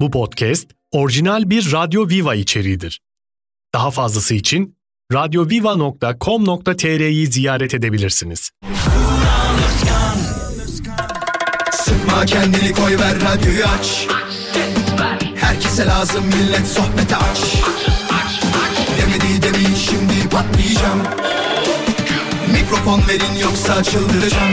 Bu podcast orijinal bir Radyo Viva içeriğidir. Daha fazlası için radyoviva.com.tr'yi ziyaret edebilirsiniz. Sıkma kendini koy ver radyoyu aç Herkese lazım millet sohbete aç Demedi demin şimdi patlayacağım Mikrofon verin yoksa çıldıracağım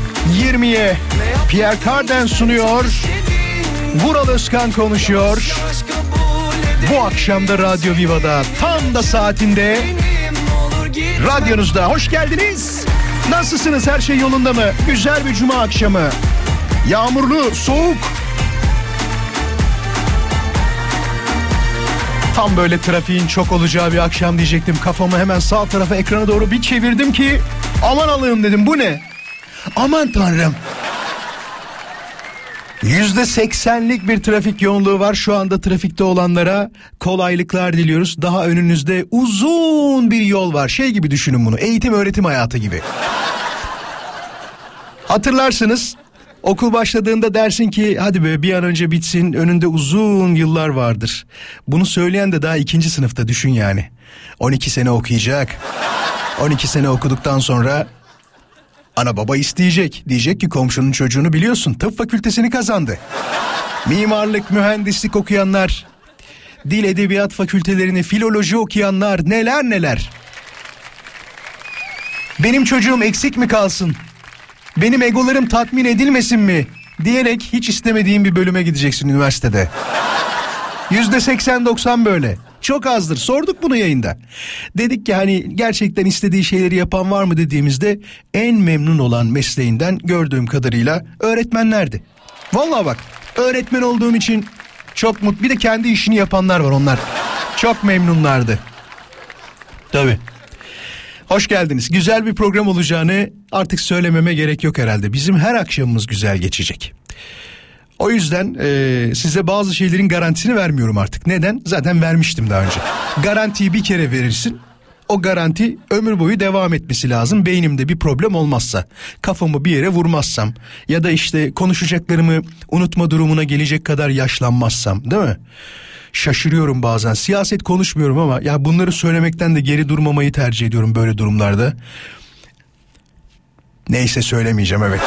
20'ye Pierre Carden sunuyor. Vural Özkan konuşuyor. Bu akşam da Radyo Viva'da tam da saatinde radyonuzda. Hoş geldiniz. Nasılsınız? Her şey yolunda mı? Güzel bir cuma akşamı. Yağmurlu, soğuk. Tam böyle trafiğin çok olacağı bir akşam diyecektim. Kafamı hemen sağ tarafa ekrana doğru bir çevirdim ki aman Allah'ım dedim bu ne? Aman tanrım. Yüzde seksenlik bir trafik yoğunluğu var. Şu anda trafikte olanlara kolaylıklar diliyoruz. Daha önünüzde uzun bir yol var. Şey gibi düşünün bunu. Eğitim öğretim hayatı gibi. Hatırlarsınız okul başladığında dersin ki hadi be bir an önce bitsin önünde uzun yıllar vardır. Bunu söyleyen de daha ikinci sınıfta düşün yani. 12 sene okuyacak. 12 sene okuduktan sonra ana baba isteyecek. Diyecek ki komşunun çocuğunu biliyorsun tıp fakültesini kazandı. Mimarlık, mühendislik okuyanlar, dil edebiyat fakültelerini, filoloji okuyanlar neler neler. Benim çocuğum eksik mi kalsın? Benim egolarım tatmin edilmesin mi? Diyerek hiç istemediğin bir bölüme gideceksin üniversitede. Yüzde 80-90 böyle. Çok azdır. Sorduk bunu yayında. Dedik ki hani gerçekten istediği şeyleri yapan var mı dediğimizde en memnun olan mesleğinden gördüğüm kadarıyla öğretmenlerdi. Vallahi bak öğretmen olduğum için çok mutlu. Bir de kendi işini yapanlar var onlar. Çok memnunlardı. Tabii. Hoş geldiniz. Güzel bir program olacağını artık söylememe gerek yok herhalde. Bizim her akşamımız güzel geçecek. O yüzden e, size bazı şeylerin garantisini vermiyorum artık. Neden? Zaten vermiştim daha önce. Garantiyi bir kere verirsin. O garanti ömür boyu devam etmesi lazım. Beynimde bir problem olmazsa, kafamı bir yere vurmazsam ya da işte konuşacaklarımı unutma durumuna gelecek kadar yaşlanmazsam, değil mi? Şaşırıyorum bazen. Siyaset konuşmuyorum ama ya bunları söylemekten de geri durmamayı tercih ediyorum böyle durumlarda. Neyse söylemeyeceğim evet.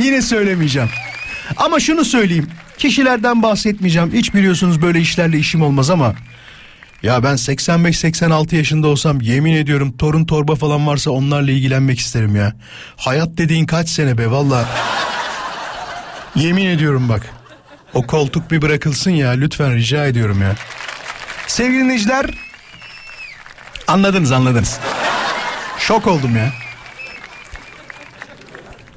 Yine söylemeyeceğim. Ama şunu söyleyeyim. Kişilerden bahsetmeyeceğim. Hiç biliyorsunuz böyle işlerle işim olmaz ama ya ben 85-86 yaşında olsam yemin ediyorum torun torba falan varsa onlarla ilgilenmek isterim ya. Hayat dediğin kaç sene be valla. yemin ediyorum bak. O koltuk bir bırakılsın ya lütfen rica ediyorum ya. Sevgili dinleyiciler anladınız anladınız. Şok oldum ya.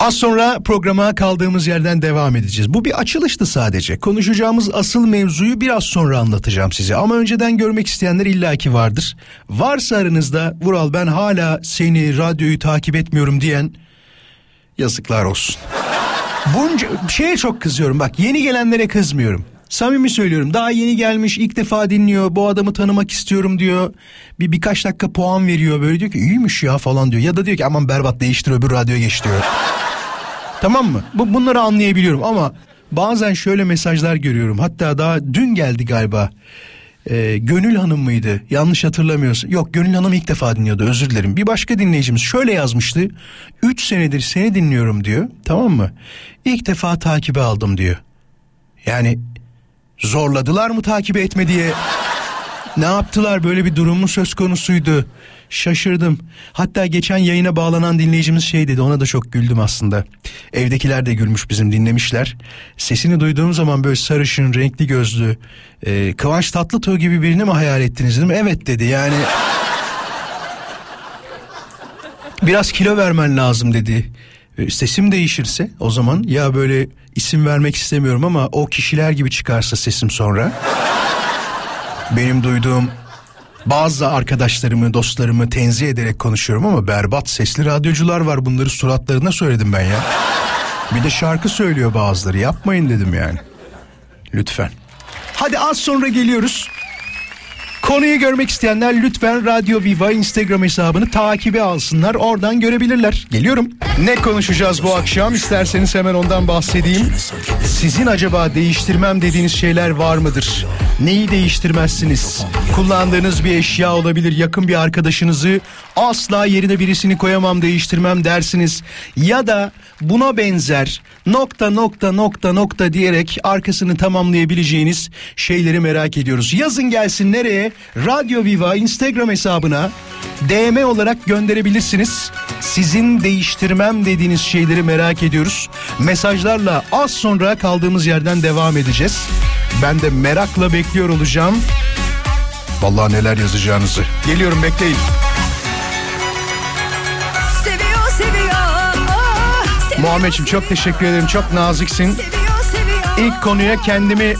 Az sonra programa kaldığımız yerden devam edeceğiz. Bu bir açılıştı sadece. Konuşacağımız asıl mevzuyu biraz sonra anlatacağım size. Ama önceden görmek isteyenler illaki vardır. Varsa aranızda Vural ben hala seni radyoyu takip etmiyorum diyen yazıklar olsun. Bunca şeye çok kızıyorum bak yeni gelenlere kızmıyorum. Samimi söylüyorum daha yeni gelmiş ilk defa dinliyor bu adamı tanımak istiyorum diyor. Bir birkaç dakika puan veriyor böyle diyor ki iyiymiş ya falan diyor. Ya da diyor ki aman berbat değiştir öbür radyoya geç diyor. Tamam mı? Bu, bunları anlayabiliyorum ama bazen şöyle mesajlar görüyorum. Hatta daha dün geldi galiba. Ee, Gönül Hanım mıydı? Yanlış hatırlamıyorsun. Yok Gönül Hanım ilk defa dinliyordu özür dilerim. Bir başka dinleyicimiz şöyle yazmıştı. Üç senedir seni dinliyorum diyor. Tamam mı? İlk defa takibe aldım diyor. Yani zorladılar mı takibe etme diye. Ne yaptılar böyle bir durum mu söz konusuydu? Şaşırdım. Hatta geçen yayına bağlanan dinleyicimiz şey dedi ona da çok güldüm aslında. Evdekiler de gülmüş bizim dinlemişler. Sesini duyduğum zaman böyle sarışın, renkli gözlü, e, Kıvanç Tatlıtuğ gibi birini mi hayal ettiniz dedim. Evet dedi yani. Biraz kilo vermen lazım dedi. E, Sesim değişirse o zaman ya böyle isim vermek istemiyorum ama o kişiler gibi çıkarsa sesim sonra. Benim duyduğum bazı arkadaşlarımı, dostlarımı tenzih ederek konuşuyorum ama berbat sesli radyocular var. Bunları suratlarına söyledim ben ya. Bir de şarkı söylüyor bazıları. Yapmayın dedim yani. Lütfen. Hadi az sonra geliyoruz. Konuyu görmek isteyenler lütfen Radyo Viva Instagram hesabını takibe alsınlar. Oradan görebilirler. Geliyorum. Ne konuşacağız bu akşam? İsterseniz hemen ondan bahsedeyim. Sizin acaba değiştirmem dediğiniz şeyler var mıdır? Neyi değiştirmezsiniz? Kullandığınız bir eşya olabilir. Yakın bir arkadaşınızı asla yerine birisini koyamam değiştirmem dersiniz. Ya da buna benzer nokta nokta nokta nokta diyerek arkasını tamamlayabileceğiniz şeyleri merak ediyoruz. Yazın gelsin nereye? Radyo Viva Instagram hesabına DM olarak gönderebilirsiniz. Sizin değiştirmem dediğiniz şeyleri merak ediyoruz. Mesajlarla az sonra kaldığımız yerden devam edeceğiz. Ben de merakla bekliyor olacağım. Vallahi neler yazacağınızı. Geliyorum bekleyin. Seviyor seviyor. Seviyor, Muhammedciğim çok teşekkür ederim. Çok naziksin. İlk konuya kendimi.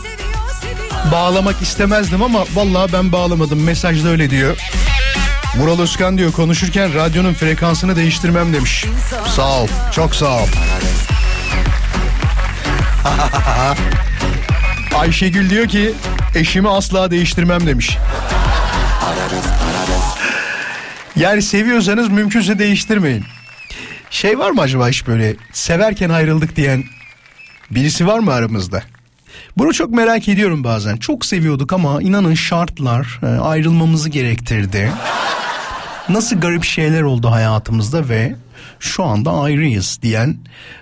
Bağlamak istemezdim ama vallahi ben bağlamadım. Mesajda öyle diyor. Vural Özkan diyor konuşurken radyonun frekansını değiştirmem demiş. Sağ ol. Çok sağ ol. Ayşegül diyor ki eşimi asla değiştirmem demiş. Yani seviyorsanız mümkünse değiştirmeyin. Şey var mı acaba hiç böyle severken ayrıldık diyen birisi var mı aramızda? Bunu çok merak ediyorum bazen. Çok seviyorduk ama inanın şartlar e, ayrılmamızı gerektirdi. Nasıl garip şeyler oldu hayatımızda ve şu anda ayrıyız diyen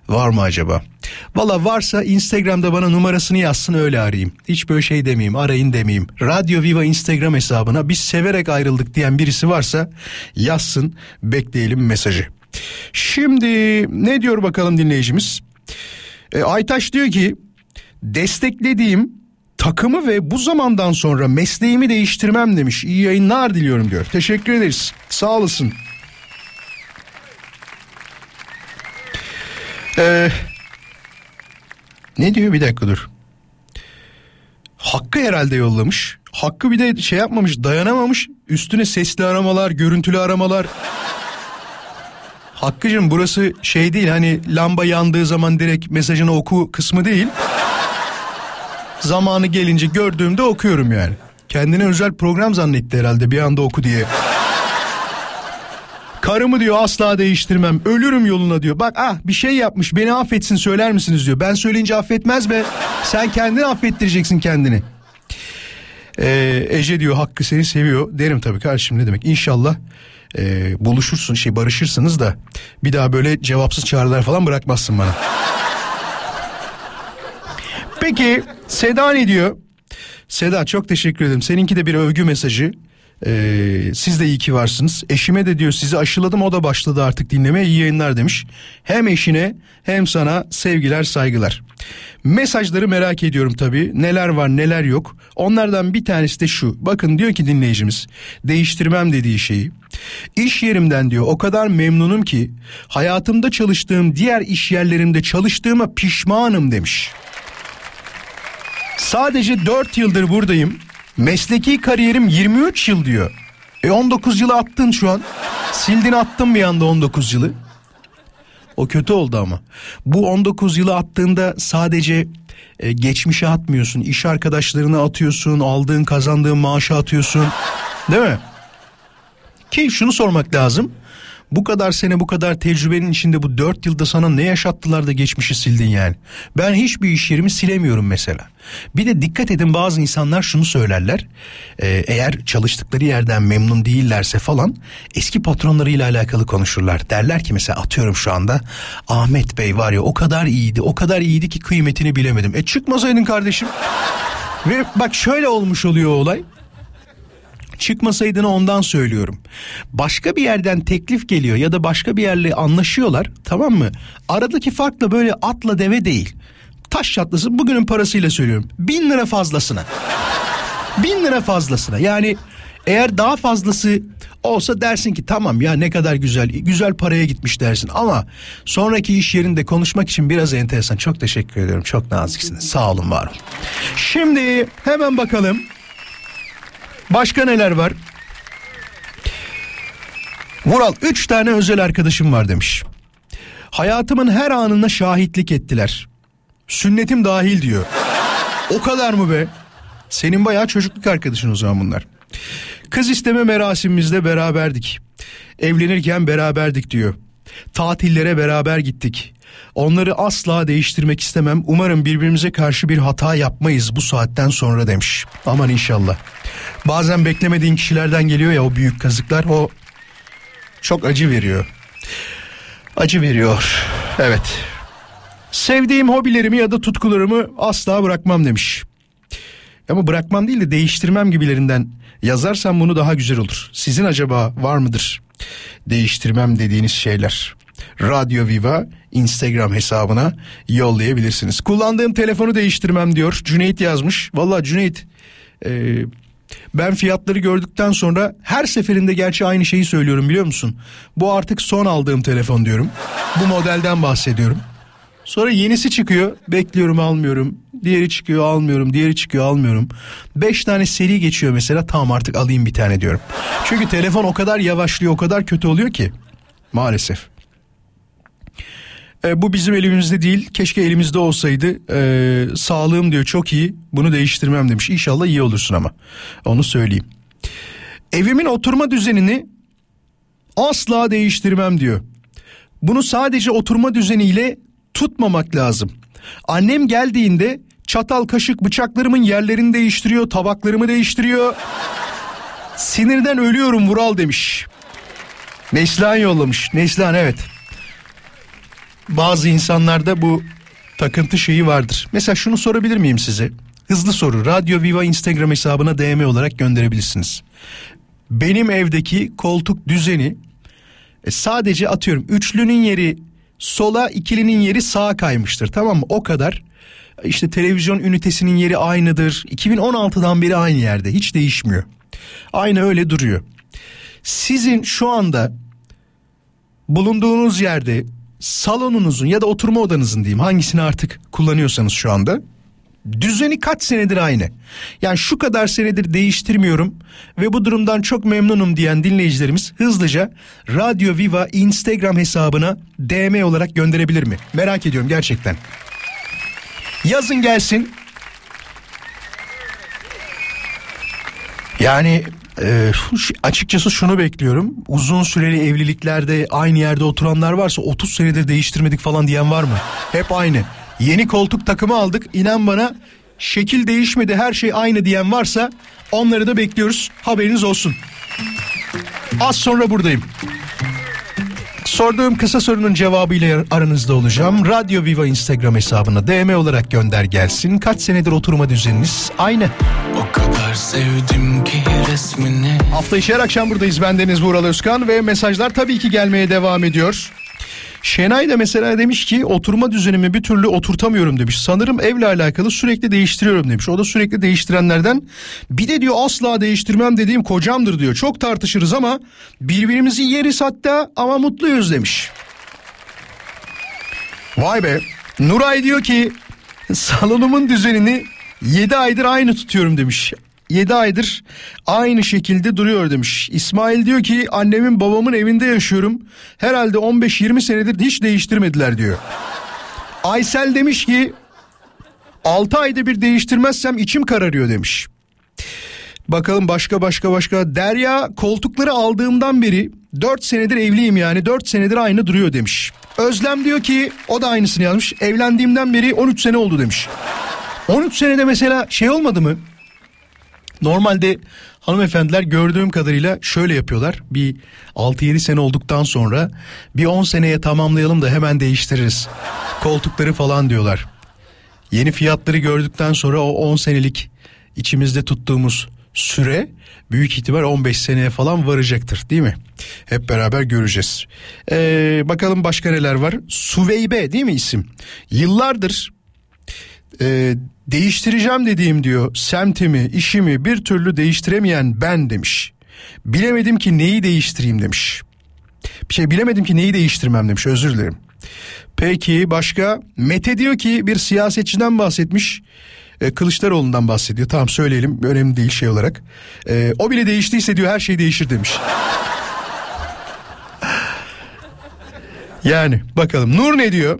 var mı acaba? Valla varsa Instagram'da bana numarasını yazsın öyle arayayım. Hiç böyle şey demeyeyim arayın demeyeyim. Radyo Viva Instagram hesabına biz severek ayrıldık diyen birisi varsa yazsın bekleyelim mesajı. Şimdi ne diyor bakalım dinleyicimiz? E, Aytaş diyor ki desteklediğim takımı ve bu zamandan sonra mesleğimi değiştirmem demiş. İyi yayınlar diliyorum diyor. Teşekkür ederiz. Sağ olasın. Ee, ne diyor bir dakika dur. Hakkı herhalde yollamış. Hakkı bir de şey yapmamış dayanamamış. Üstüne sesli aramalar, görüntülü aramalar. Hakkı'cığım burası şey değil hani lamba yandığı zaman direkt mesajını oku kısmı değil. Zamanı gelince gördüğümde okuyorum yani. Kendine özel program zannetti herhalde bir anda oku diye. Karımı diyor asla değiştirmem. Ölürüm yoluna diyor. Bak ah bir şey yapmış beni affetsin söyler misiniz diyor. Ben söyleyince affetmez be. Sen kendini affettireceksin kendini. Ee, Ece diyor Hakkı seni seviyor. Derim tabii kardeşim ne demek. İnşallah e, buluşursun şey barışırsınız da bir daha böyle cevapsız çağrılar falan bırakmazsın bana. Peki Seda ne diyor? Seda çok teşekkür ederim. Seninki de bir övgü mesajı. Ee, siz de iyi ki varsınız. Eşime de diyor sizi aşıladım o da başladı artık dinlemeye iyi yayınlar demiş. Hem eşine hem sana sevgiler saygılar. Mesajları merak ediyorum tabii. Neler var neler yok. Onlardan bir tanesi de şu. Bakın diyor ki dinleyicimiz değiştirmem dediği şeyi. İş yerimden diyor o kadar memnunum ki hayatımda çalıştığım diğer iş yerlerimde çalıştığıma pişmanım demiş. Sadece 4 yıldır buradayım. Mesleki kariyerim 23 yıl diyor. E 19 yılı attın şu an. Sildin attın bir anda 19 yılı. O kötü oldu ama. Bu 19 yılı attığında sadece e, geçmişe atmıyorsun. İş arkadaşlarına atıyorsun. Aldığın kazandığın maaşı atıyorsun. Değil mi? Ki şunu sormak lazım. Bu kadar sene bu kadar tecrübenin içinde bu dört yılda sana ne yaşattılar da geçmişi sildin yani. Ben hiçbir iş yerimi silemiyorum mesela. Bir de dikkat edin bazı insanlar şunu söylerler. Ee, eğer çalıştıkları yerden memnun değillerse falan eski patronlarıyla alakalı konuşurlar. Derler ki mesela atıyorum şu anda Ahmet Bey var ya o kadar iyiydi o kadar iyiydi ki kıymetini bilemedim. E çıkmasaydın kardeşim. Ve bak şöyle olmuş oluyor olay çıkmasaydın ondan söylüyorum. Başka bir yerden teklif geliyor ya da başka bir yerle anlaşıyorlar tamam mı? Aradaki fark da böyle atla deve değil. Taş çatlasın bugünün parasıyla söylüyorum. Bin lira fazlasına. Bin lira fazlasına yani Eğer daha fazlası olsa dersin ki tamam ya ne kadar güzel güzel paraya gitmiş dersin ama sonraki iş yerinde konuşmak için biraz enteresan. Çok teşekkür ediyorum. Çok naziksiniz. Sağ olun var olun. Şimdi hemen bakalım. Başka neler var? Vural 3 tane özel arkadaşım var demiş. Hayatımın her anına şahitlik ettiler. Sünnetim dahil diyor. O kadar mı be? Senin bayağı çocukluk arkadaşın o zaman bunlar. Kız isteme merasimimizde beraberdik. Evlenirken beraberdik diyor. Tatillere beraber gittik. Onları asla değiştirmek istemem. Umarım birbirimize karşı bir hata yapmayız bu saatten sonra demiş. Aman inşallah. Bazen beklemediğin kişilerden geliyor ya o büyük kazıklar o çok acı veriyor. Acı veriyor. Evet. Sevdiğim hobilerimi ya da tutkularımı asla bırakmam demiş. Ama bırakmam değil de değiştirmem gibilerinden yazarsam bunu daha güzel olur. Sizin acaba var mıdır değiştirmem dediğiniz şeyler? Radyo Viva Instagram hesabına yollayabilirsiniz. Kullandığım telefonu değiştirmem diyor. Cüneyt yazmış. Valla Cüneyt e, ben fiyatları gördükten sonra her seferinde gerçi aynı şeyi söylüyorum biliyor musun? Bu artık son aldığım telefon diyorum. Bu modelden bahsediyorum. Sonra yenisi çıkıyor. Bekliyorum almıyorum. Diğeri çıkıyor almıyorum. Diğeri çıkıyor almıyorum. Beş tane seri geçiyor mesela. Tamam artık alayım bir tane diyorum. Çünkü telefon o kadar yavaşlıyor o kadar kötü oluyor ki. Maalesef. E, bu bizim elimizde değil. Keşke elimizde olsaydı. E, sağlığım diyor çok iyi. Bunu değiştirmem demiş. İnşallah iyi olursun ama. Onu söyleyeyim. Evimin oturma düzenini asla değiştirmem diyor. Bunu sadece oturma düzeniyle tutmamak lazım. Annem geldiğinde çatal kaşık bıçaklarımın yerlerini değiştiriyor, tabaklarımı değiştiriyor. Sinirden ölüyorum Vural demiş. Neslihan yollamış. Neslihan evet. Bazı insanlarda bu takıntı şeyi vardır. Mesela şunu sorabilir miyim size? Hızlı soru. Radyo Viva Instagram hesabına DM olarak gönderebilirsiniz. Benim evdeki koltuk düzeni e, sadece atıyorum üçlünün yeri sola ikilinin yeri sağa kaymıştır tamam mı o kadar işte televizyon ünitesinin yeri aynıdır 2016'dan beri aynı yerde hiç değişmiyor aynı öyle duruyor sizin şu anda bulunduğunuz yerde salonunuzun ya da oturma odanızın diyeyim hangisini artık kullanıyorsanız şu anda düzeni kaç senedir aynı. Yani şu kadar senedir değiştirmiyorum ve bu durumdan çok memnunum diyen dinleyicilerimiz hızlıca Radyo Viva Instagram hesabına DM olarak gönderebilir mi? Merak ediyorum gerçekten. Yazın gelsin. Yani e, açıkçası şunu bekliyorum. Uzun süreli evliliklerde aynı yerde oturanlar varsa 30 senedir değiştirmedik falan diyen var mı? Hep aynı. Yeni koltuk takımı aldık. İnan bana şekil değişmedi her şey aynı diyen varsa onları da bekliyoruz. Haberiniz olsun. Az sonra buradayım. Sorduğum kısa sorunun cevabıyla aranızda olacağım. Radyo Viva Instagram hesabına DM olarak gönder gelsin. Kaç senedir oturma düzeniniz aynı. O kadar sevdim ki resmini Hafta içi her akşam buradayız. Ben Deniz Vural Özkan ve mesajlar tabii ki gelmeye devam ediyor. Şenay da mesela demiş ki oturma düzenimi bir türlü oturtamıyorum demiş. Sanırım evle alakalı sürekli değiştiriyorum demiş. O da sürekli değiştirenlerden. Bir de diyor asla değiştirmem dediğim kocamdır diyor. Çok tartışırız ama birbirimizi yeriz hatta ama mutluyuz demiş. Vay be. Nuray diyor ki salonumun düzenini 7 aydır aynı tutuyorum demiş. 7 aydır aynı şekilde duruyor demiş. İsmail diyor ki annemin babamın evinde yaşıyorum. Herhalde 15-20 senedir hiç değiştirmediler diyor. Aysel demiş ki 6 ayda bir değiştirmezsem içim kararıyor demiş. Bakalım başka başka başka. Derya koltukları aldığımdan beri 4 senedir evliyim yani 4 senedir aynı duruyor demiş. Özlem diyor ki o da aynısını yazmış. Evlendiğimden beri 13 sene oldu demiş. 13 senede mesela şey olmadı mı? Normalde hanımefendiler gördüğüm kadarıyla şöyle yapıyorlar. Bir 6-7 sene olduktan sonra bir 10 seneye tamamlayalım da hemen değiştiririz. Koltukları falan diyorlar. Yeni fiyatları gördükten sonra o 10 senelik içimizde tuttuğumuz süre büyük ihtimal 15 seneye falan varacaktır değil mi? Hep beraber göreceğiz. Ee, bakalım başka neler var. Suveybe değil mi isim? Yıllardır Ee, değiştireceğim dediğim diyor semtimi, işimi bir türlü değiştiremeyen ben demiş. Bilemedim ki neyi değiştireyim demiş. Bir şey bilemedim ki neyi değiştirmem demiş özür dilerim. Peki başka Mete diyor ki bir siyasetçiden bahsetmiş. Ee, Kılıçdaroğlu'ndan bahsediyor. Tamam söyleyelim önemli değil şey olarak. Ee, o bile değiştiyse diyor her şey değişir demiş. Yani bakalım Nur ne diyor?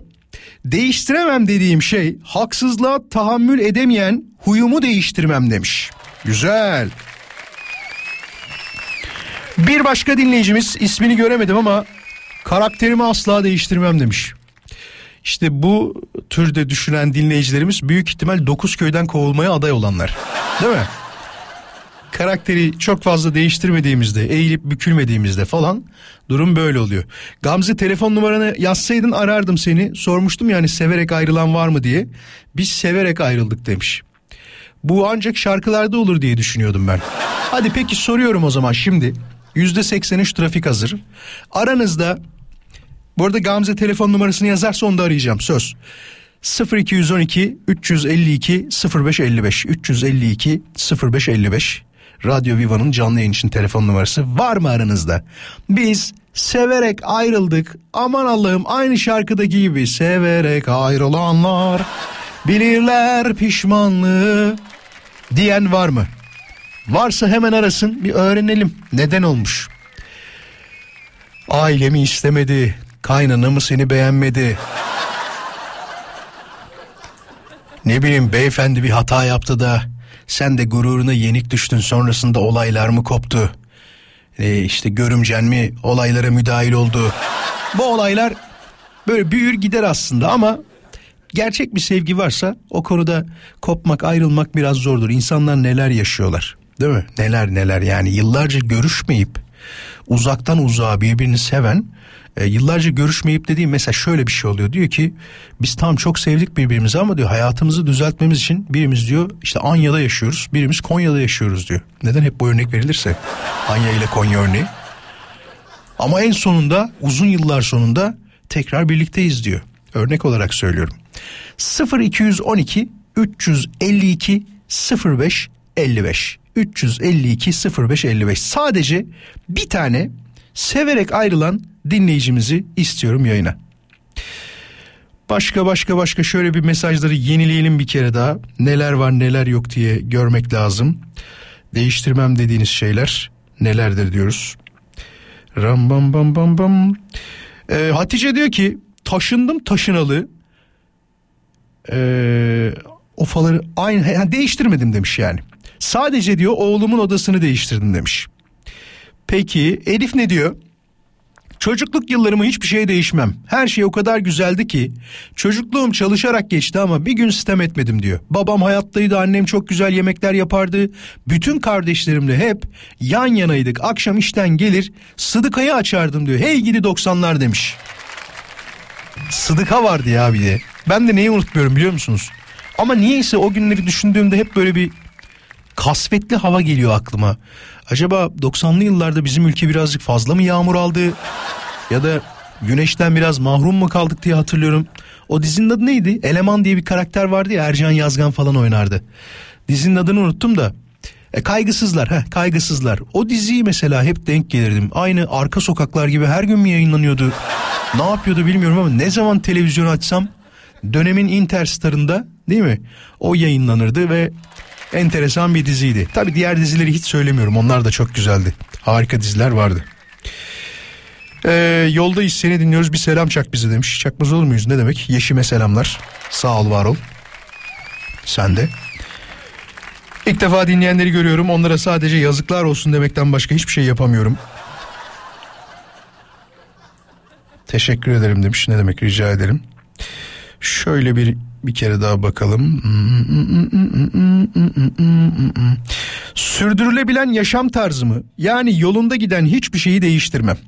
Değiştiremem dediğim şey haksızlığa tahammül edemeyen huyumu değiştirmem demiş. Güzel. Bir başka dinleyicimiz ismini göremedim ama karakterimi asla değiştirmem demiş. İşte bu türde düşünen dinleyicilerimiz büyük ihtimal dokuz köyden kovulmaya aday olanlar. Değil mi? Karakteri çok fazla değiştirmediğimizde, eğilip bükülmediğimizde falan durum böyle oluyor. Gamze telefon numaranı yazsaydın arardım seni. Sormuştum yani severek ayrılan var mı diye. Biz severek ayrıldık demiş. Bu ancak şarkılarda olur diye düşünüyordum ben. Hadi peki soruyorum o zaman şimdi. Yüzde 83 trafik hazır. Aranızda bu arada Gamze telefon numarasını yazarsa onu da arayacağım söz. 0212 352 0555 352 0555 Radyo Viva'nın canlı yayın için telefon numarası var mı aranızda? Biz severek ayrıldık. Aman Allah'ım aynı şarkıdaki gibi severek ayrılanlar bilirler pişmanlığı diyen var mı? Varsa hemen arasın bir öğrenelim neden olmuş. Ailemi istemedi, kaynanamı seni beğenmedi. Ne bileyim beyefendi bir hata yaptı da sen de gururuna yenik düştün sonrasında olaylar mı koptu? Ee, işte görümcen mi olaylara müdahil oldu? Bu olaylar böyle büyür gider aslında ama gerçek bir sevgi varsa o konuda kopmak ayrılmak biraz zordur. İnsanlar neler yaşıyorlar değil mi? Neler neler yani yıllarca görüşmeyip uzaktan uzağa birbirini seven e, yıllarca görüşmeyip dediğim mesela şöyle bir şey oluyor. Diyor ki biz tam çok sevdik birbirimizi ama diyor hayatımızı düzeltmemiz için birimiz diyor işte Anya'da yaşıyoruz birimiz Konya'da yaşıyoruz diyor. Neden hep bu örnek verilirse Anya ile Konya örneği. Ama en sonunda uzun yıllar sonunda tekrar birlikteyiz diyor. Örnek olarak söylüyorum. 0212 352 05 55 352 05 55 sadece bir tane severek ayrılan dinleyicimizi istiyorum yayına. Başka başka başka şöyle bir mesajları yenileyelim bir kere daha. Neler var neler yok diye görmek lazım. Değiştirmem dediğiniz şeyler nelerdir diyoruz. Ram bam bam bam bam. Ee, Hatice diyor ki taşındım taşınalı. Ee, ofaları aynı yani değiştirmedim demiş yani. Sadece diyor oğlumun odasını değiştirdim demiş. Peki Elif ne diyor? Çocukluk yıllarımı hiçbir şeye değişmem. Her şey o kadar güzeldi ki çocukluğum çalışarak geçti ama bir gün sistem etmedim diyor. Babam hayattaydı, annem çok güzel yemekler yapardı. Bütün kardeşlerimle hep yan yanaydık. Akşam işten gelir sıdıkayı açardım diyor. Hey gidi 90'lar demiş. Sıdıka vardı ya bir de. Ben de neyi unutmuyorum biliyor musunuz? Ama niyeyse o günleri düşündüğümde hep böyle bir kasvetli hava geliyor aklıma. Acaba 90'lı yıllarda bizim ülke birazcık fazla mı yağmur aldı? Ya da güneşten biraz mahrum mu kaldık diye hatırlıyorum. O dizinin adı neydi? Eleman diye bir karakter vardı ya Ercan Yazgan falan oynardı. Dizinin adını unuttum da. E, kaygısızlar ha kaygısızlar. O diziyi mesela hep denk gelirdim. Aynı arka sokaklar gibi her gün mü yayınlanıyordu? ne yapıyordu bilmiyorum ama ne zaman televizyonu açsam dönemin Interstar'ında değil mi? O yayınlanırdı ve enteresan bir diziydi. Tabi diğer dizileri hiç söylemiyorum. Onlar da çok güzeldi. Harika diziler vardı. Ee, yoldayız seni dinliyoruz bir selam çak bize demiş. Çakmaz olur muyuz ne demek? Yeşime selamlar. Sağ ol var ol. Sen de. İlk defa dinleyenleri görüyorum. Onlara sadece yazıklar olsun demekten başka hiçbir şey yapamıyorum. Teşekkür ederim demiş. Ne demek rica ederim. Şöyle bir bir kere daha bakalım. Sürdürülebilen yaşam tarzımı yani yolunda giden hiçbir şeyi değiştirmem.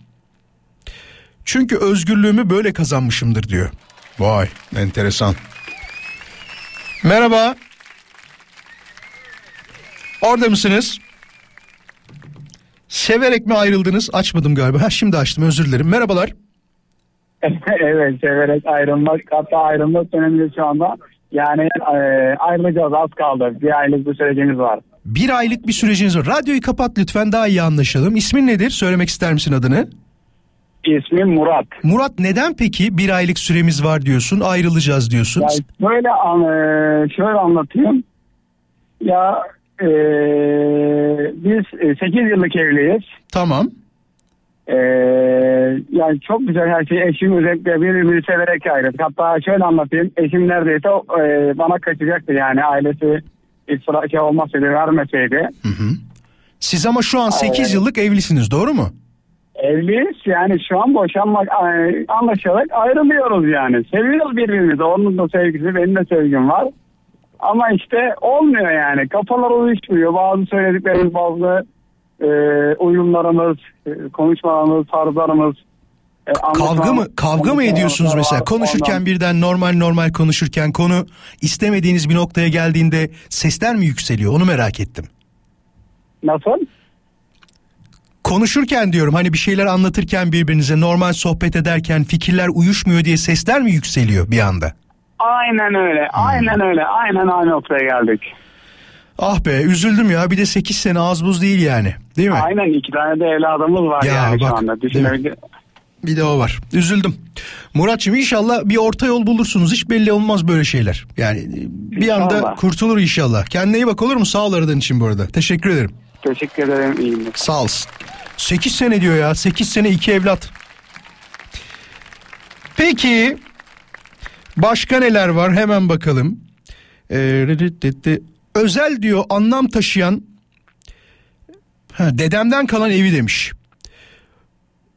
Çünkü özgürlüğümü böyle kazanmışımdır diyor. Vay enteresan. Merhaba. Orada mısınız? Severek mi ayrıldınız? Açmadım galiba. Ha şimdi açtım özür dilerim. Merhabalar. evet severek ayrılmak hatta ayrılmak döneminde şu anda Yani e, ayrılacağız az kaldı. Bir aylık bir sürecimiz var. Bir aylık bir süreciniz var. Radyoyu kapat lütfen daha iyi anlaşalım. İsmin nedir? Söylemek ister misin adını? İsmim Murat. Murat neden peki bir aylık süremiz var diyorsun ayrılacağız diyorsun? Ya böyle an, e, şöyle anlatayım. Ya e, biz 8 yıllık evliyiz. Tamam. E, yani çok güzel her şey. Eşim özellikle birbirimizi severek ayrıldık. Hatta şöyle anlatayım. Eşim neredeyse e, bana kaçacaktı yani ailesi hiç şey olmasaydı vermeseydi. Siz ama şu an 8 Evet. yıllık evlisiniz doğru mu? Evliyiz yani şu an boşanmak e, anlaşarak ayrılıyoruz yani. Seviyoruz birbirimizi. Onun da sevgisi benim de sevgim var. Ama işte olmuyor yani. Kafalar uyuşmuyor. Bazı söylediklerimiz bazı e, uyumlarımız, e, konuşmalarımız, tarzlarımız. e, Kavga mı kavga mı ediyorsunuz mesela? var. Konuşurken Ondan- birden normal normal konuşurken konu istemediğiniz bir noktaya geldiğinde sesler mi yükseliyor? Onu merak ettim. Nasıl? Konuşurken diyorum hani bir şeyler anlatırken birbirinize normal sohbet ederken fikirler uyuşmuyor diye sesler mi yükseliyor bir anda? Aynen öyle. Aynen öyle. Aynen aynı noktaya geldik. Ah be üzüldüm ya bir de 8 sene az buz değil yani değil mi? Aynen iki tane de evladımız var Ya yani bak, şu anda. Düşünebilir. Bir de o var. Üzüldüm. Muratçım inşallah bir orta yol bulursunuz. Hiç belli olmaz böyle şeyler. Yani bir anda İnşallah. kurtulur inşallah. Kendine iyi bak olur mu? Sağ ol aradığın için bu arada. Teşekkür ederim. Teşekkür ederim. İyi günler. Sağ olsun. 8 sene diyor ya. 8 sene 2 evlat. Peki başka neler var? Hemen bakalım. Ee. Özel diyor anlam taşıyan ha, dedemden kalan evi demiş.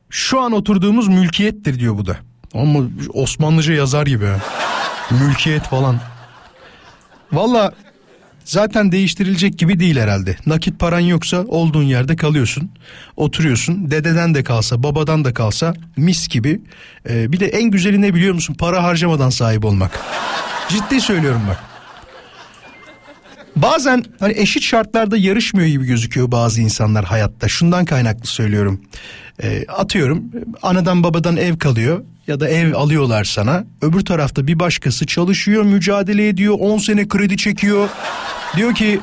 Şu an oturduğumuz mülkiyettir diyor bu da. Ama Osmanlıca yazar gibi. Mülkiyet falan. Valla zaten değiştirilecek gibi değil herhalde. Nakit paran yoksa olduğun yerde kalıyorsun. Oturuyorsun. Dededen de kalsa, babadan da kalsa mis gibi. Ee, bir de en güzeli ne biliyor musun? Para harcamadan sahip olmak. Ciddi söylüyorum bak. Bazen hani eşit şartlarda yarışmıyor gibi gözüküyor bazı insanlar hayatta. Şundan kaynaklı söylüyorum. Ee, atıyorum anadan babadan ev kalıyor ya da ev alıyorlar sana. Öbür tarafta bir başkası çalışıyor, mücadele ediyor, 10 sene kredi çekiyor. Diyor ki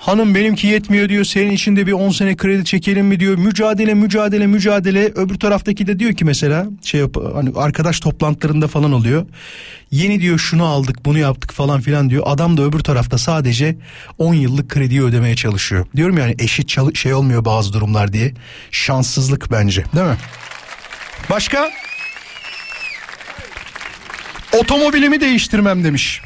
hanım benimki yetmiyor diyor senin için de bir 10 sene kredi çekelim mi diyor. Mücadele mücadele mücadele öbür taraftaki de diyor ki mesela şey yap, hani arkadaş toplantılarında falan oluyor. Yeni diyor şunu aldık bunu yaptık falan filan diyor. Adam da öbür tarafta sadece 10 yıllık krediyi ödemeye çalışıyor. Diyorum yani eşit şey olmuyor bazı durumlar diye. Şanssızlık bence değil mi? Başka? Otomobilimi değiştirmem demiş.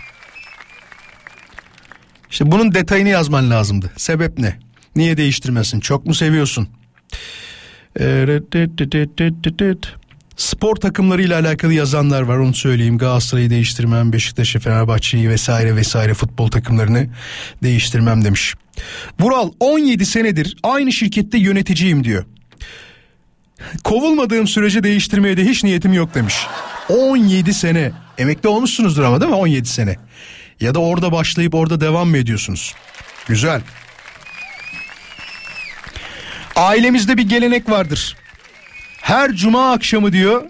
İşte bunun detayını yazman lazımdı. Sebep ne? Niye değiştirmesin? Çok mu seviyorsun? Ee, Spor takımlarıyla alakalı yazanlar var onu söyleyeyim. Galatasaray'ı değiştirmem, Beşiktaş'ı, Fenerbahçe'yi vesaire vesaire futbol takımlarını değiştirmem demiş. Vural 17 senedir aynı şirkette yöneticiyim diyor. Kovulmadığım sürece değiştirmeye de hiç niyetim yok demiş. 17 sene. Emekli olmuşsunuzdur ama değil mi 17 sene? Ya da orada başlayıp orada devam mı ediyorsunuz? Güzel. Ailemizde bir gelenek vardır. Her cuma akşamı diyor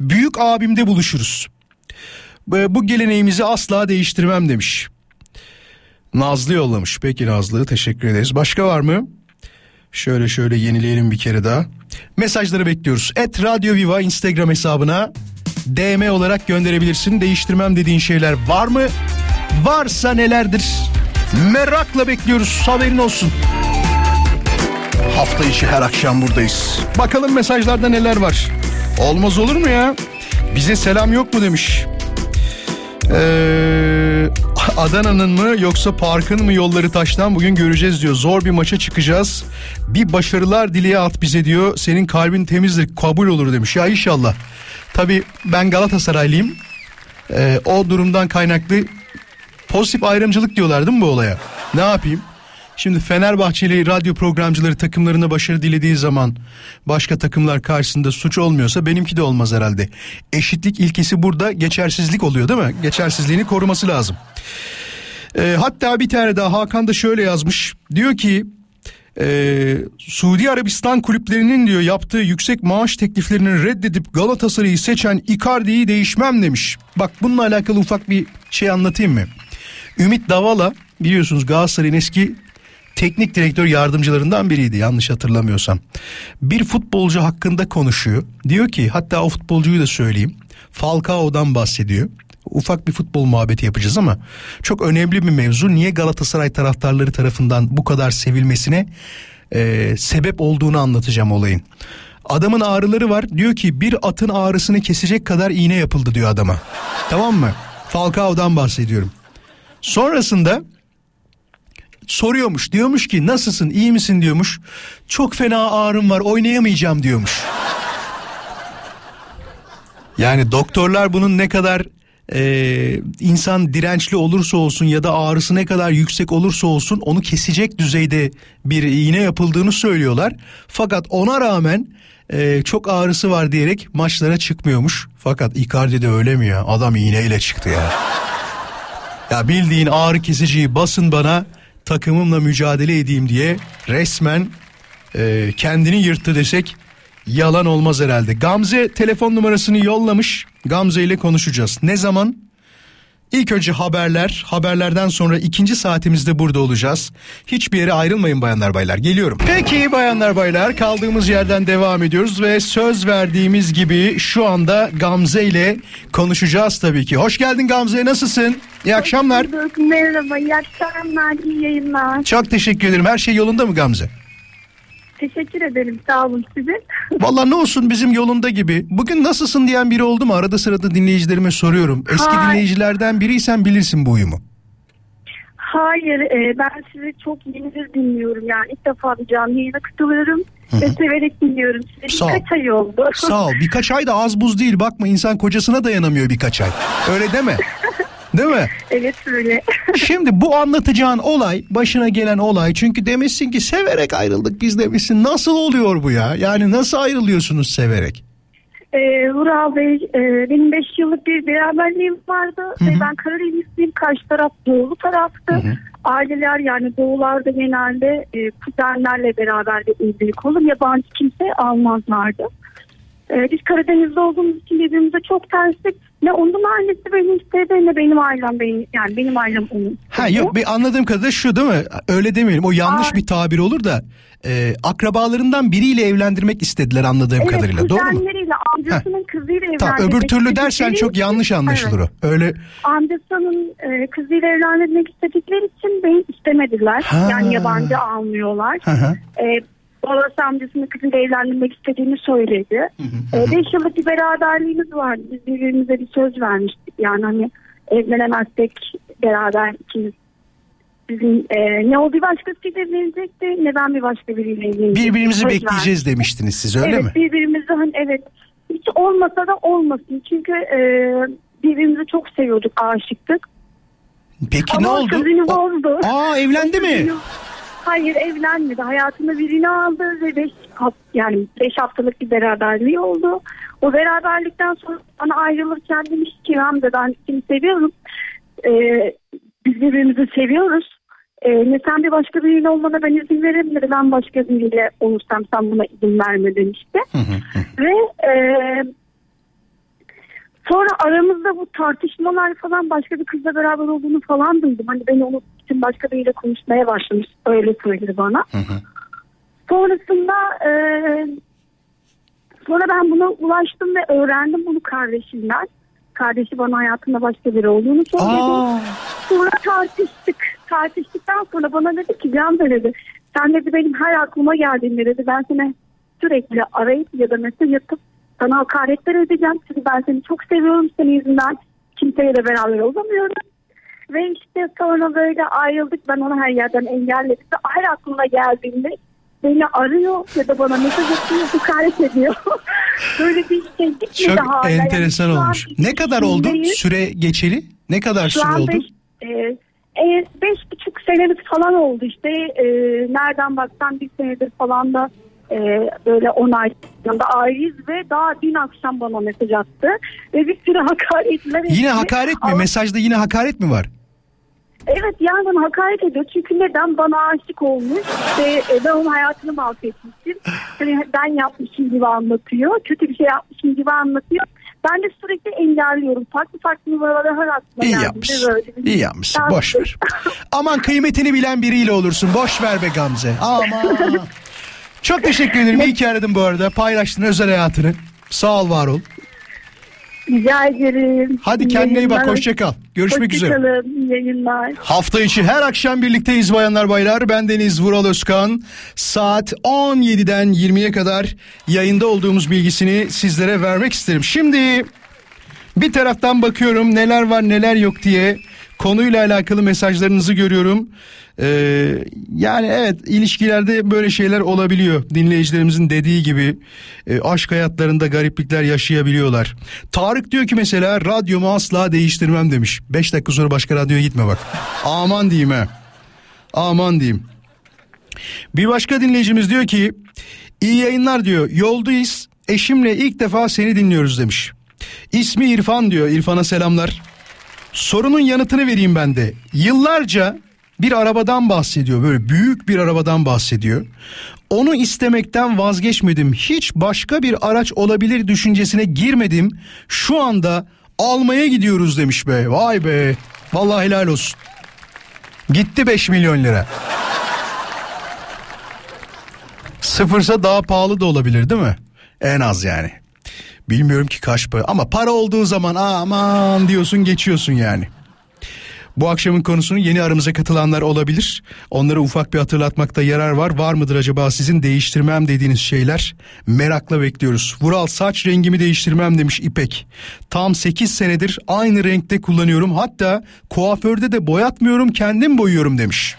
büyük abimde buluşuruz. Bu geleneğimizi asla değiştirmem demiş. Nazlı yollamış. Peki Nazlı teşekkür ederiz. Başka var mı? Şöyle şöyle yenileyelim bir kere daha. Mesajları bekliyoruz. Et Radio Viva Instagram hesabına DM olarak gönderebilirsin. Değiştirmem dediğin şeyler var mı? Varsa nelerdir? Merakla bekliyoruz. Haberin olsun. Hafta içi her akşam buradayız. Bakalım mesajlarda neler var. Olmaz olur mu ya? Bize selam yok mu demiş. Ee, Adana'nın mı yoksa parkın mı yolları taştan bugün göreceğiz diyor. Zor bir maça çıkacağız. Bir başarılar dileği at bize diyor. Senin kalbin temizdir kabul olur demiş. Ya inşallah. Tabii ben Galatasaraylıyım. Ee, o durumdan kaynaklı pozitif ayrımcılık diyorlar değil mi bu olaya? Ne yapayım? Şimdi Fenerbahçeli radyo programcıları takımlarına başarı dilediği zaman başka takımlar karşısında suç olmuyorsa benimki de olmaz herhalde. Eşitlik ilkesi burada geçersizlik oluyor değil mi? Geçersizliğini koruması lazım. Ee, hatta bir tane daha Hakan da şöyle yazmış. Diyor ki Ee, Suudi Arabistan kulüplerinin diyor yaptığı yüksek maaş tekliflerini reddedip Galatasaray'ı seçen Icardi'yi değişmem demiş. Bak bununla alakalı ufak bir şey anlatayım mı? Ümit Davala biliyorsunuz Galatasaray'ın eski teknik direktör yardımcılarından biriydi yanlış hatırlamıyorsam. Bir futbolcu hakkında konuşuyor. Diyor ki hatta o futbolcuyu da söyleyeyim. Falcao'dan bahsediyor. Ufak bir futbol muhabbeti yapacağız ama çok önemli bir mevzu. Niye Galatasaray taraftarları tarafından bu kadar sevilmesine e, sebep olduğunu anlatacağım olayın. Adamın ağrıları var. Diyor ki bir atın ağrısını kesecek kadar iğne yapıldı diyor adama. Tamam mı? Falcao'dan bahsediyorum. Sonrasında soruyormuş. Diyormuş ki nasılsın iyi misin diyormuş. Çok fena ağrım var oynayamayacağım diyormuş. Yani doktorlar bunun ne kadar e, insan dirençli olursa olsun ya da ağrısı ne kadar yüksek olursa olsun onu kesecek düzeyde bir iğne yapıldığını söylüyorlar. Fakat ona rağmen e, çok ağrısı var diyerek maçlara çıkmıyormuş. Fakat Icardi de öyle mi ya? Adam iğneyle çıktı ya. Ya bildiğin ağrı kesiciyi basın bana takımımla mücadele edeyim diye resmen e, kendini yırttı desek yalan olmaz herhalde. Gamze telefon numarasını yollamış. Gamze ile konuşacağız. Ne zaman? İlk önce haberler, haberlerden sonra ikinci saatimizde burada olacağız. Hiçbir yere ayrılmayın bayanlar baylar. Geliyorum. Peki bayanlar baylar kaldığımız yerden devam ediyoruz ve söz verdiğimiz gibi şu anda Gamze ile konuşacağız tabii ki. Hoş geldin Gamze nasılsın? İyi akşamlar. bulduk. Merhaba, iyi akşamlar, iyi yayınlar. Çok teşekkür ederim. Her şey yolunda mı Gamze? Teşekkür ederim, sağ olun sizin. Vallahi ne olsun bizim yolunda gibi. Bugün nasılsın diyen biri oldu mu? Arada sırada dinleyicilerime soruyorum. Eski Hay. dinleyicilerden biriysen bilirsin bu uyumu. Hayır, e, ben sizi çok yenidir dinliyorum. Yani ilk defa bir canlı yayına katılıyorum ve severek dinliyorum. Sizi Sağ ol. birkaç ay oldu. Sağ ol. Birkaç ay da az buz değil. Bakma insan kocasına dayanamıyor birkaç ay. Öyle deme. Değil mi? evet öyle. Şimdi bu anlatacağın olay, başına gelen olay çünkü demişsin ki severek ayrıldık biz demişsin. Nasıl oluyor bu ya? Yani nasıl ayrılıyorsunuz severek? e, Vural Bey, e, benim 5 yıllık bir beraberliğim vardı. Ve ben Karadenizliyim, karşı taraf doğulu taraftı. Aileler yani doğularda genelde e, kuzenlerle beraber bir evlilik olur. Yabancı kimse almazlardı. E, biz Karadeniz'de olduğumuz için birbirimize çok terslik. Ne onun ailesi beni istedi ne benim ailem benim yani benim ailem onu istedi. Ha yok bir anladığım kadarıyla şu değil mi? Öyle demeyelim. O yanlış Aa. bir tabir olur da e, akrabalarından biriyle evlendirmek istediler anladığım Evet, kadarıyla. Doğru mu? amcasının kızıyla evlendirmek Tamam öbür türlü dersen çok yanlış anlaşılır Evet. o. Öyle amcasının e, kızıyla evlendirmek istedikleri için beni istemediler. Ha. Yani yabancı almıyorlar. Hı hı. E, babası amcasının kızıyla evlendirmek istediğini söyledi. 5 yıllık bir beraberliğimiz vardı. Biz birbirimize bir söz vermiştik. Yani hani evlenemezsek beraber ikimiz bizim e, ne o bir başkasıyla evlenecekti ne ben bir başka biriyle evlenecektim. birbirimizi Söz bekleyeceğiz demiştiniz siz öyle evet, mi? birbirimizi hani evet hiç olmasa da olmasın. Çünkü e, birbirimizi çok seviyorduk, aşıktık. Peki Ama ne oldu? sözünü O- bozdu. Aa evlendi mi? Hayır evlenmedi. Hayatında birini aldı ve beş, yani beş haftalık bir beraberliği oldu. O beraberlikten sonra bana ayrılırken demiş ki Hamza ben seni seviyorum. Ee, biz birbirimizi seviyoruz. Ee, ne sen bir başka biriyle olmana ben izin de ben başka biriyle olursam sen buna izin verme demişti. Ve e, sonra aramızda bu tartışmalar falan başka bir kızla beraber olduğunu falan duydum. Hani beni onun için başka biriyle konuşmaya başlamış. Öyle söyledi bana. Sonrasında e, sonra ben buna ulaştım ve öğrendim bunu kardeşimden. Kardeşi bana hayatında başka biri olduğunu söyledi. Sonra tartıştık. Tartıştıktan sonra bana dedi ki Can dedi. Sen dedi benim her aklıma geldiğinde dedi ben seni sürekli arayıp ya da mesaj atıp sana hakaretler edeceğim. Çünkü ben seni çok seviyorum senin yüzünden. Kimseyle beraber olamıyorum. Ve işte sonra böyle ayrıldık. Ben onu her yerden engelledim. Ve her aklına geldiğinde beni arıyor ya da bana mesaj atıyor, hakaret ediyor. böyle bir şey gitmedi Çok hala. Yani enteresan an olmuş. Ne kadar oldu süre geçeli? Ne kadar Şu süre oldu? beş, e, e, beş buçuk senemiz falan oldu işte. E, nereden baksan bir senedir falan da e, böyle on ay yanında ayrıyız ve daha dün akşam bana mesaj attı. Ve bir sürü hakaretler etti. Yine hakaret mi? Ama- Mesajda yine hakaret mi var? Evet yani hakaret ediyor. Çünkü neden bana aşık olmuş ve e, ben onun hayatını mahvetmiştim. Hani ben yapmışım gibi anlatıyor. Kötü bir şey yapmışım gibi anlatıyor. Ben de sürekli engelliyorum. Farklı farklı numaraları her aklıma İyi geldiğinde yapmışsın. böyle İyi yapmışsın. Ben- Boş ver. Aman kıymetini bilen biriyle olursun. Boş ver be Gamze. Aman. Çok teşekkür ederim. İyi ki aradın bu arada. Paylaştın özel hayatını. Sağ ol var ol. Rica ederim. Hadi kendine iyi bak. Yayınlar. Hoşça kal. Görüşmek üzere. Hoşçakalın. İyi yayınlar. Hafta içi her akşam birlikteyiz bayanlar baylar. Ben Deniz Vural Özkan. Saat 17'den 20'ye kadar yayında olduğumuz bilgisini sizlere vermek isterim. Şimdi bir taraftan bakıyorum neler var neler yok diye konuyla alakalı mesajlarınızı görüyorum. Ee, yani evet ilişkilerde böyle şeyler olabiliyor. Dinleyicilerimizin dediği gibi e, aşk hayatlarında gariplikler yaşayabiliyorlar. Tarık diyor ki mesela radyomu asla değiştirmem demiş. 5 dakika sonra başka radyoya gitme bak. Aman diyeyim ha. Aman diyeyim. Bir başka dinleyicimiz diyor ki iyi yayınlar diyor. Yoldayız. Eşimle ilk defa seni dinliyoruz demiş. İsmi İrfan diyor. İrfan'a selamlar. Sorunun yanıtını vereyim ben de. Yıllarca bir arabadan bahsediyor. Böyle büyük bir arabadan bahsediyor. Onu istemekten vazgeçmedim. Hiç başka bir araç olabilir düşüncesine girmedim. Şu anda almaya gidiyoruz demiş be. Vay be. Vallahi helal olsun. Gitti 5 milyon lira. Sıfırsa daha pahalı da olabilir değil mi? En az yani. Bilmiyorum ki kaç para ama para olduğu zaman aman diyorsun geçiyorsun yani. Bu akşamın konusunu yeni aramıza katılanlar olabilir. Onlara ufak bir hatırlatmakta yarar var. Var mıdır acaba sizin değiştirmem dediğiniz şeyler? Merakla bekliyoruz. Vural saç rengimi değiştirmem demiş İpek. Tam 8 senedir aynı renkte kullanıyorum. Hatta kuaförde de boyatmıyorum kendim boyuyorum demiş.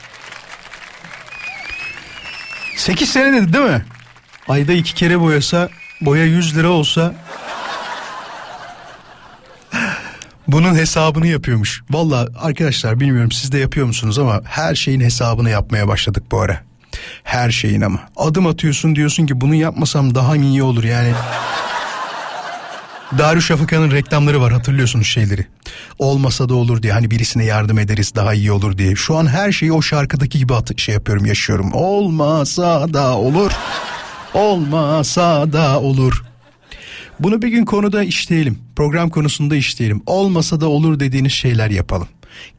8 sene dedi değil mi? Ayda iki kere boyasa boya 100 lira olsa bunun hesabını yapıyormuş. Valla arkadaşlar bilmiyorum siz de yapıyor musunuz ama her şeyin hesabını yapmaya başladık bu ara. Her şeyin ama. Adım atıyorsun diyorsun ki bunu yapmasam daha iyi olur yani. Darüşşafaka'nın reklamları var hatırlıyorsunuz şeyleri. Olmasa da olur diye hani birisine yardım ederiz daha iyi olur diye. Şu an her şeyi o şarkıdaki gibi şey yapıyorum yaşıyorum. Olmasa da olur. Olmasa da olur. Bunu bir gün konuda işleyelim. Program konusunda işleyelim. Olmasa da olur dediğiniz şeyler yapalım.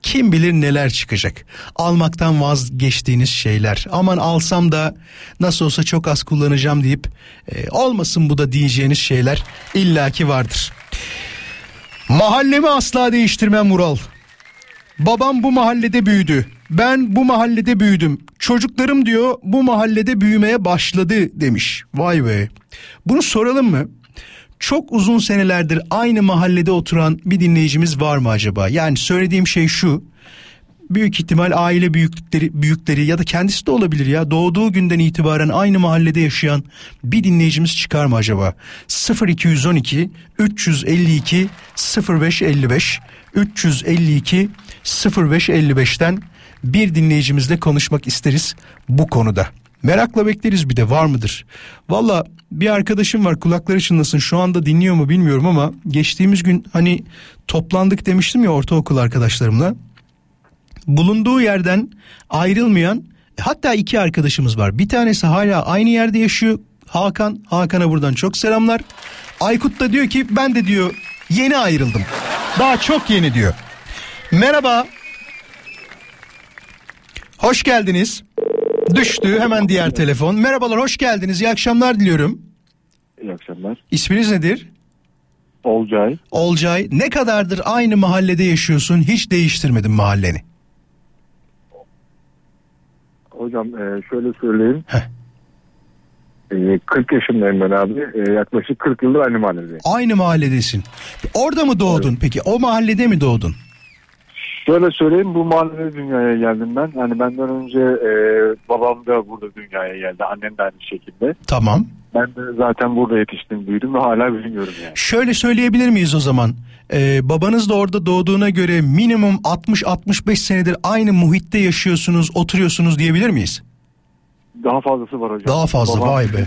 Kim bilir neler çıkacak. Almaktan vazgeçtiğiniz şeyler. Aman alsam da nasıl olsa çok az kullanacağım deyip e, olmasın bu da diyeceğiniz şeyler illaki vardır. Mahallemi asla değiştirmem Vural. Babam bu mahallede büyüdü. Ben bu mahallede büyüdüm. Çocuklarım diyor bu mahallede büyümeye başladı demiş. Vay be. Bunu soralım mı? Çok uzun senelerdir aynı mahallede oturan bir dinleyicimiz var mı acaba? Yani söylediğim şey şu. Büyük ihtimal aile büyüklükleri büyükleri ya da kendisi de olabilir ya. Doğduğu günden itibaren aynı mahallede yaşayan bir dinleyicimiz çıkar mı acaba? 0212 352 0555 352 0555'ten bir dinleyicimizle konuşmak isteriz bu konuda. Merakla bekleriz bir de var mıdır? Valla bir arkadaşım var kulakları çınlasın şu anda dinliyor mu bilmiyorum ama geçtiğimiz gün hani toplandık demiştim ya ortaokul arkadaşlarımla. Bulunduğu yerden ayrılmayan hatta iki arkadaşımız var. Bir tanesi hala aynı yerde yaşıyor Hakan. Hakan'a buradan çok selamlar. Aykut da diyor ki ben de diyor yeni ayrıldım. Daha çok yeni diyor. Merhaba. Hoş geldiniz. Düştü hemen diğer telefon. Merhabalar hoş geldiniz. İyi akşamlar diliyorum. İyi akşamlar. İsminiz nedir? Olcay. Olcay. Ne kadardır aynı mahallede yaşıyorsun? Hiç değiştirmedin mahalleni. Hocam e, şöyle söyleyeyim. Heh. E, 40 yaşındayım ben abi. E, yaklaşık 40 yıldır aynı mahalledeyim. Aynı mahalledesin. Orada mı doğdun peki? O mahallede mi doğdun? Şöyle söyleyeyim bu mahallede dünyaya geldim ben. Hani benden önce e, babam da burada dünyaya geldi. Annem de aynı şekilde. Tamam. Ben de zaten burada yetiştim büyüdüm ve hala bilmiyorum yani. Şöyle söyleyebilir miyiz o zaman? Ee, babanız da orada doğduğuna göre minimum 60-65 senedir aynı muhitte yaşıyorsunuz, oturuyorsunuz diyebilir miyiz? Daha fazlası var hocam. Daha fazla, Babam, vay be.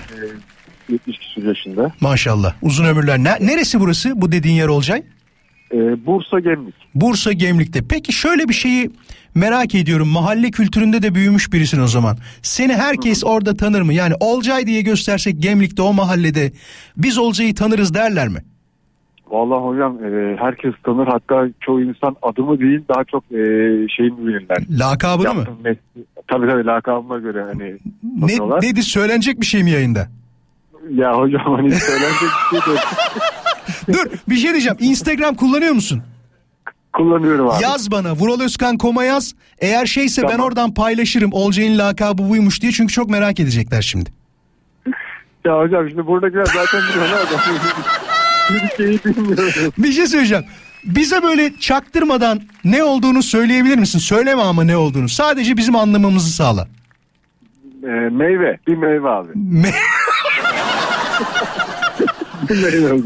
E, 70 küsur yaşında. Maşallah. Uzun ömürler. Ne, neresi burası? Bu dediğin yer Olcay? Ee, Bursa Gemlik. Bursa Gemlik'te. Peki şöyle bir şeyi merak ediyorum. Mahalle kültüründe de büyümüş birisin o zaman. Seni herkes orada tanır mı? Yani Olcay diye göstersek Gemlik'te o mahallede biz Olcay'ı tanırız derler mi? Vallahi hocam e, herkes tanır hatta çoğu insan adımı değil daha çok e, şeyini bilirler. Lakabını mı? Yaptığım mesleği- Tabii tabii lakabıma göre hani Ne, tanıyorlar. nedir söylenecek bir şey mi yayında? Ya hocam hani söylenecek bir şey de Dur bir şey diyeceğim. Instagram kullanıyor musun? kullanıyorum abi. Yaz bana Vural Özkan koma yaz. Eğer şeyse ben Tamam. oradan paylaşırım. Olcay'ın lakabı buymuş diye. Çünkü çok merak edecekler şimdi. Ya hocam şimdi buradakiler zaten biliyorlar da bir şey söyleyeceğim. Bize böyle çaktırmadan ne olduğunu söyleyebilir misin? Söyleme ama ne olduğunu. Sadece bizim anlamamızı sağla. E, meyve bir meyve abi. Me-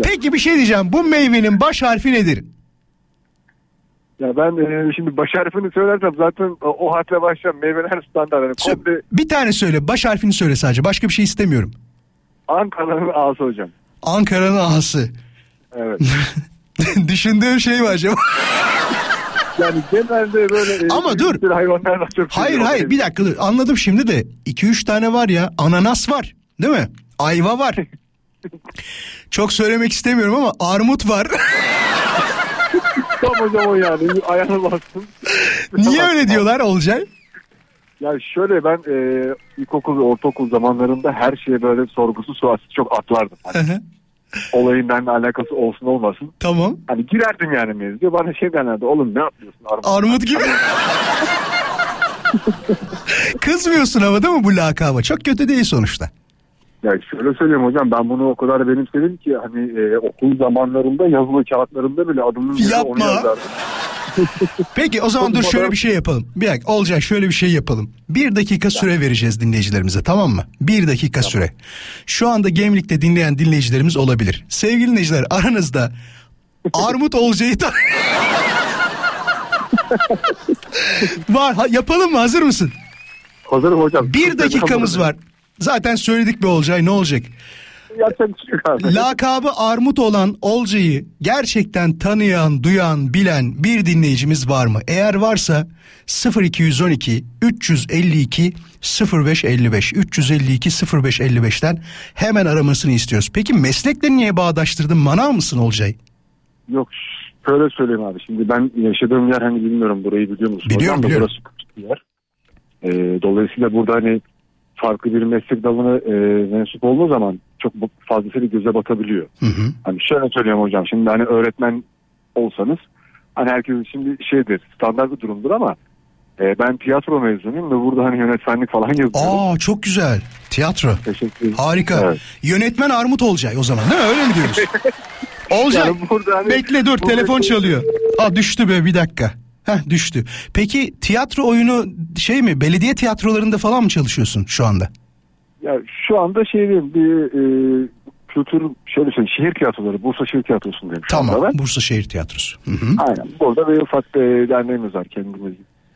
Peki bir şey diyeceğim. Bu meyvenin baş harfi nedir? Ya ben e, şimdi baş harfini söylersem zaten o, o harfle başlayan meyveler standart. Yani Sö- komple Bir tane söyle. Baş harfini söyle sadece. Başka bir şey istemiyorum. Ankara'nın ağası hocam. Ankara'nın ağası. Evet. Düşündüğüm şey mi acaba? Yani genelde böyle e, Ama dur. bir hayvanlarla çok hayır hayır bir dakika dur. Anladım şimdi de. 2-3 tane var ya. Ananas var. Değil mi? Ayva var. Çok söylemek istemiyorum ama armut var. Tam hocam o yani ayağına bastın. Niye öyle diyorlar Olcay? Ya şöyle ben e, ilkokul ve ortaokul zamanlarında her şeye böyle sorgusu sualsiz çok atlardım. Hani olayın benimle alakası olsun olmasın. tamam. Hani girerdim yani mevzuya. Bana şey derlerdi oğlum ne yapıyorsun armut? Armut gibi. Kızmıyorsun ama değil mi bu lakaba? Çok kötü değil sonuçta. Ya şöyle söyleyeyim hocam ben bunu o kadar benimsedim ki hani e, okul zamanlarında yazılı kağıtlarımda bile adımın üzerine Yapma. onu yazardım. Peki o zaman dur şöyle bir şey yapalım. Bir dakika Olcay şöyle bir şey yapalım. Bir dakika süre vereceğiz dinleyicilerimize tamam mı? Bir dakika süre. Şu anda Gemlik'te dinleyen dinleyicilerimiz olabilir. Sevgili dinleyiciler aranızda Armut Olcay'ı tan- Var ha, yapalım mı hazır mısın? Hazırım hocam. Bir dakikamız var. Zaten söyledik be Olcay ne olacak? Yapacak bir yok abi. Lakabı Armut olan Olcay'ı gerçekten tanıyan, duyan, bilen bir dinleyicimiz var mı? Eğer varsa 0212 352 0555 352 0555'ten hemen aramasını istiyoruz. Peki meslekle niye bağdaştırdın? Manav mısın Olcay? Yok şöyle söyleyeyim abi. Şimdi ben yaşadığım yer hani bilmiyorum burayı biliyor musun? Biliyorum, da biliyorum. Burası küçük bir yer. Ee, dolayısıyla burada hani farklı bir meslek dalına e, mensup olduğu zaman çok fazlasıyla göze batabiliyor. Hı hı. Hani şöyle söyleyeyim hocam. Şimdi hani öğretmen olsanız hani herkes için bir şeydir. Standart bir durumdur ama e, ben tiyatro mezunuyum ve burada hani yönetmenlik falan yazıyorum. Aa çok güzel. Tiyatro. Teşekkür ederim. Harika. Evet. Yönetmen Armut Olcay o zaman değil mi? Öyle mi diyoruz? Olcay. Yani hani- Bekle dur telefon şey- çalıyor. Aa düştü be bir dakika. Heh düştü. Peki tiyatro oyunu şey mi belediye tiyatrolarında falan mı çalışıyorsun şu anda? Ya şu anda şey diyeyim bir e, kültür şöyle söyleyeyim şehir tiyatroları Bursa Şehir Tiyatrosu'ndayım şu anda Tamam ben. Bursa Şehir Tiyatrosu. Hı hı. Aynen burada bir ufak bir derneğimiz var kendimiz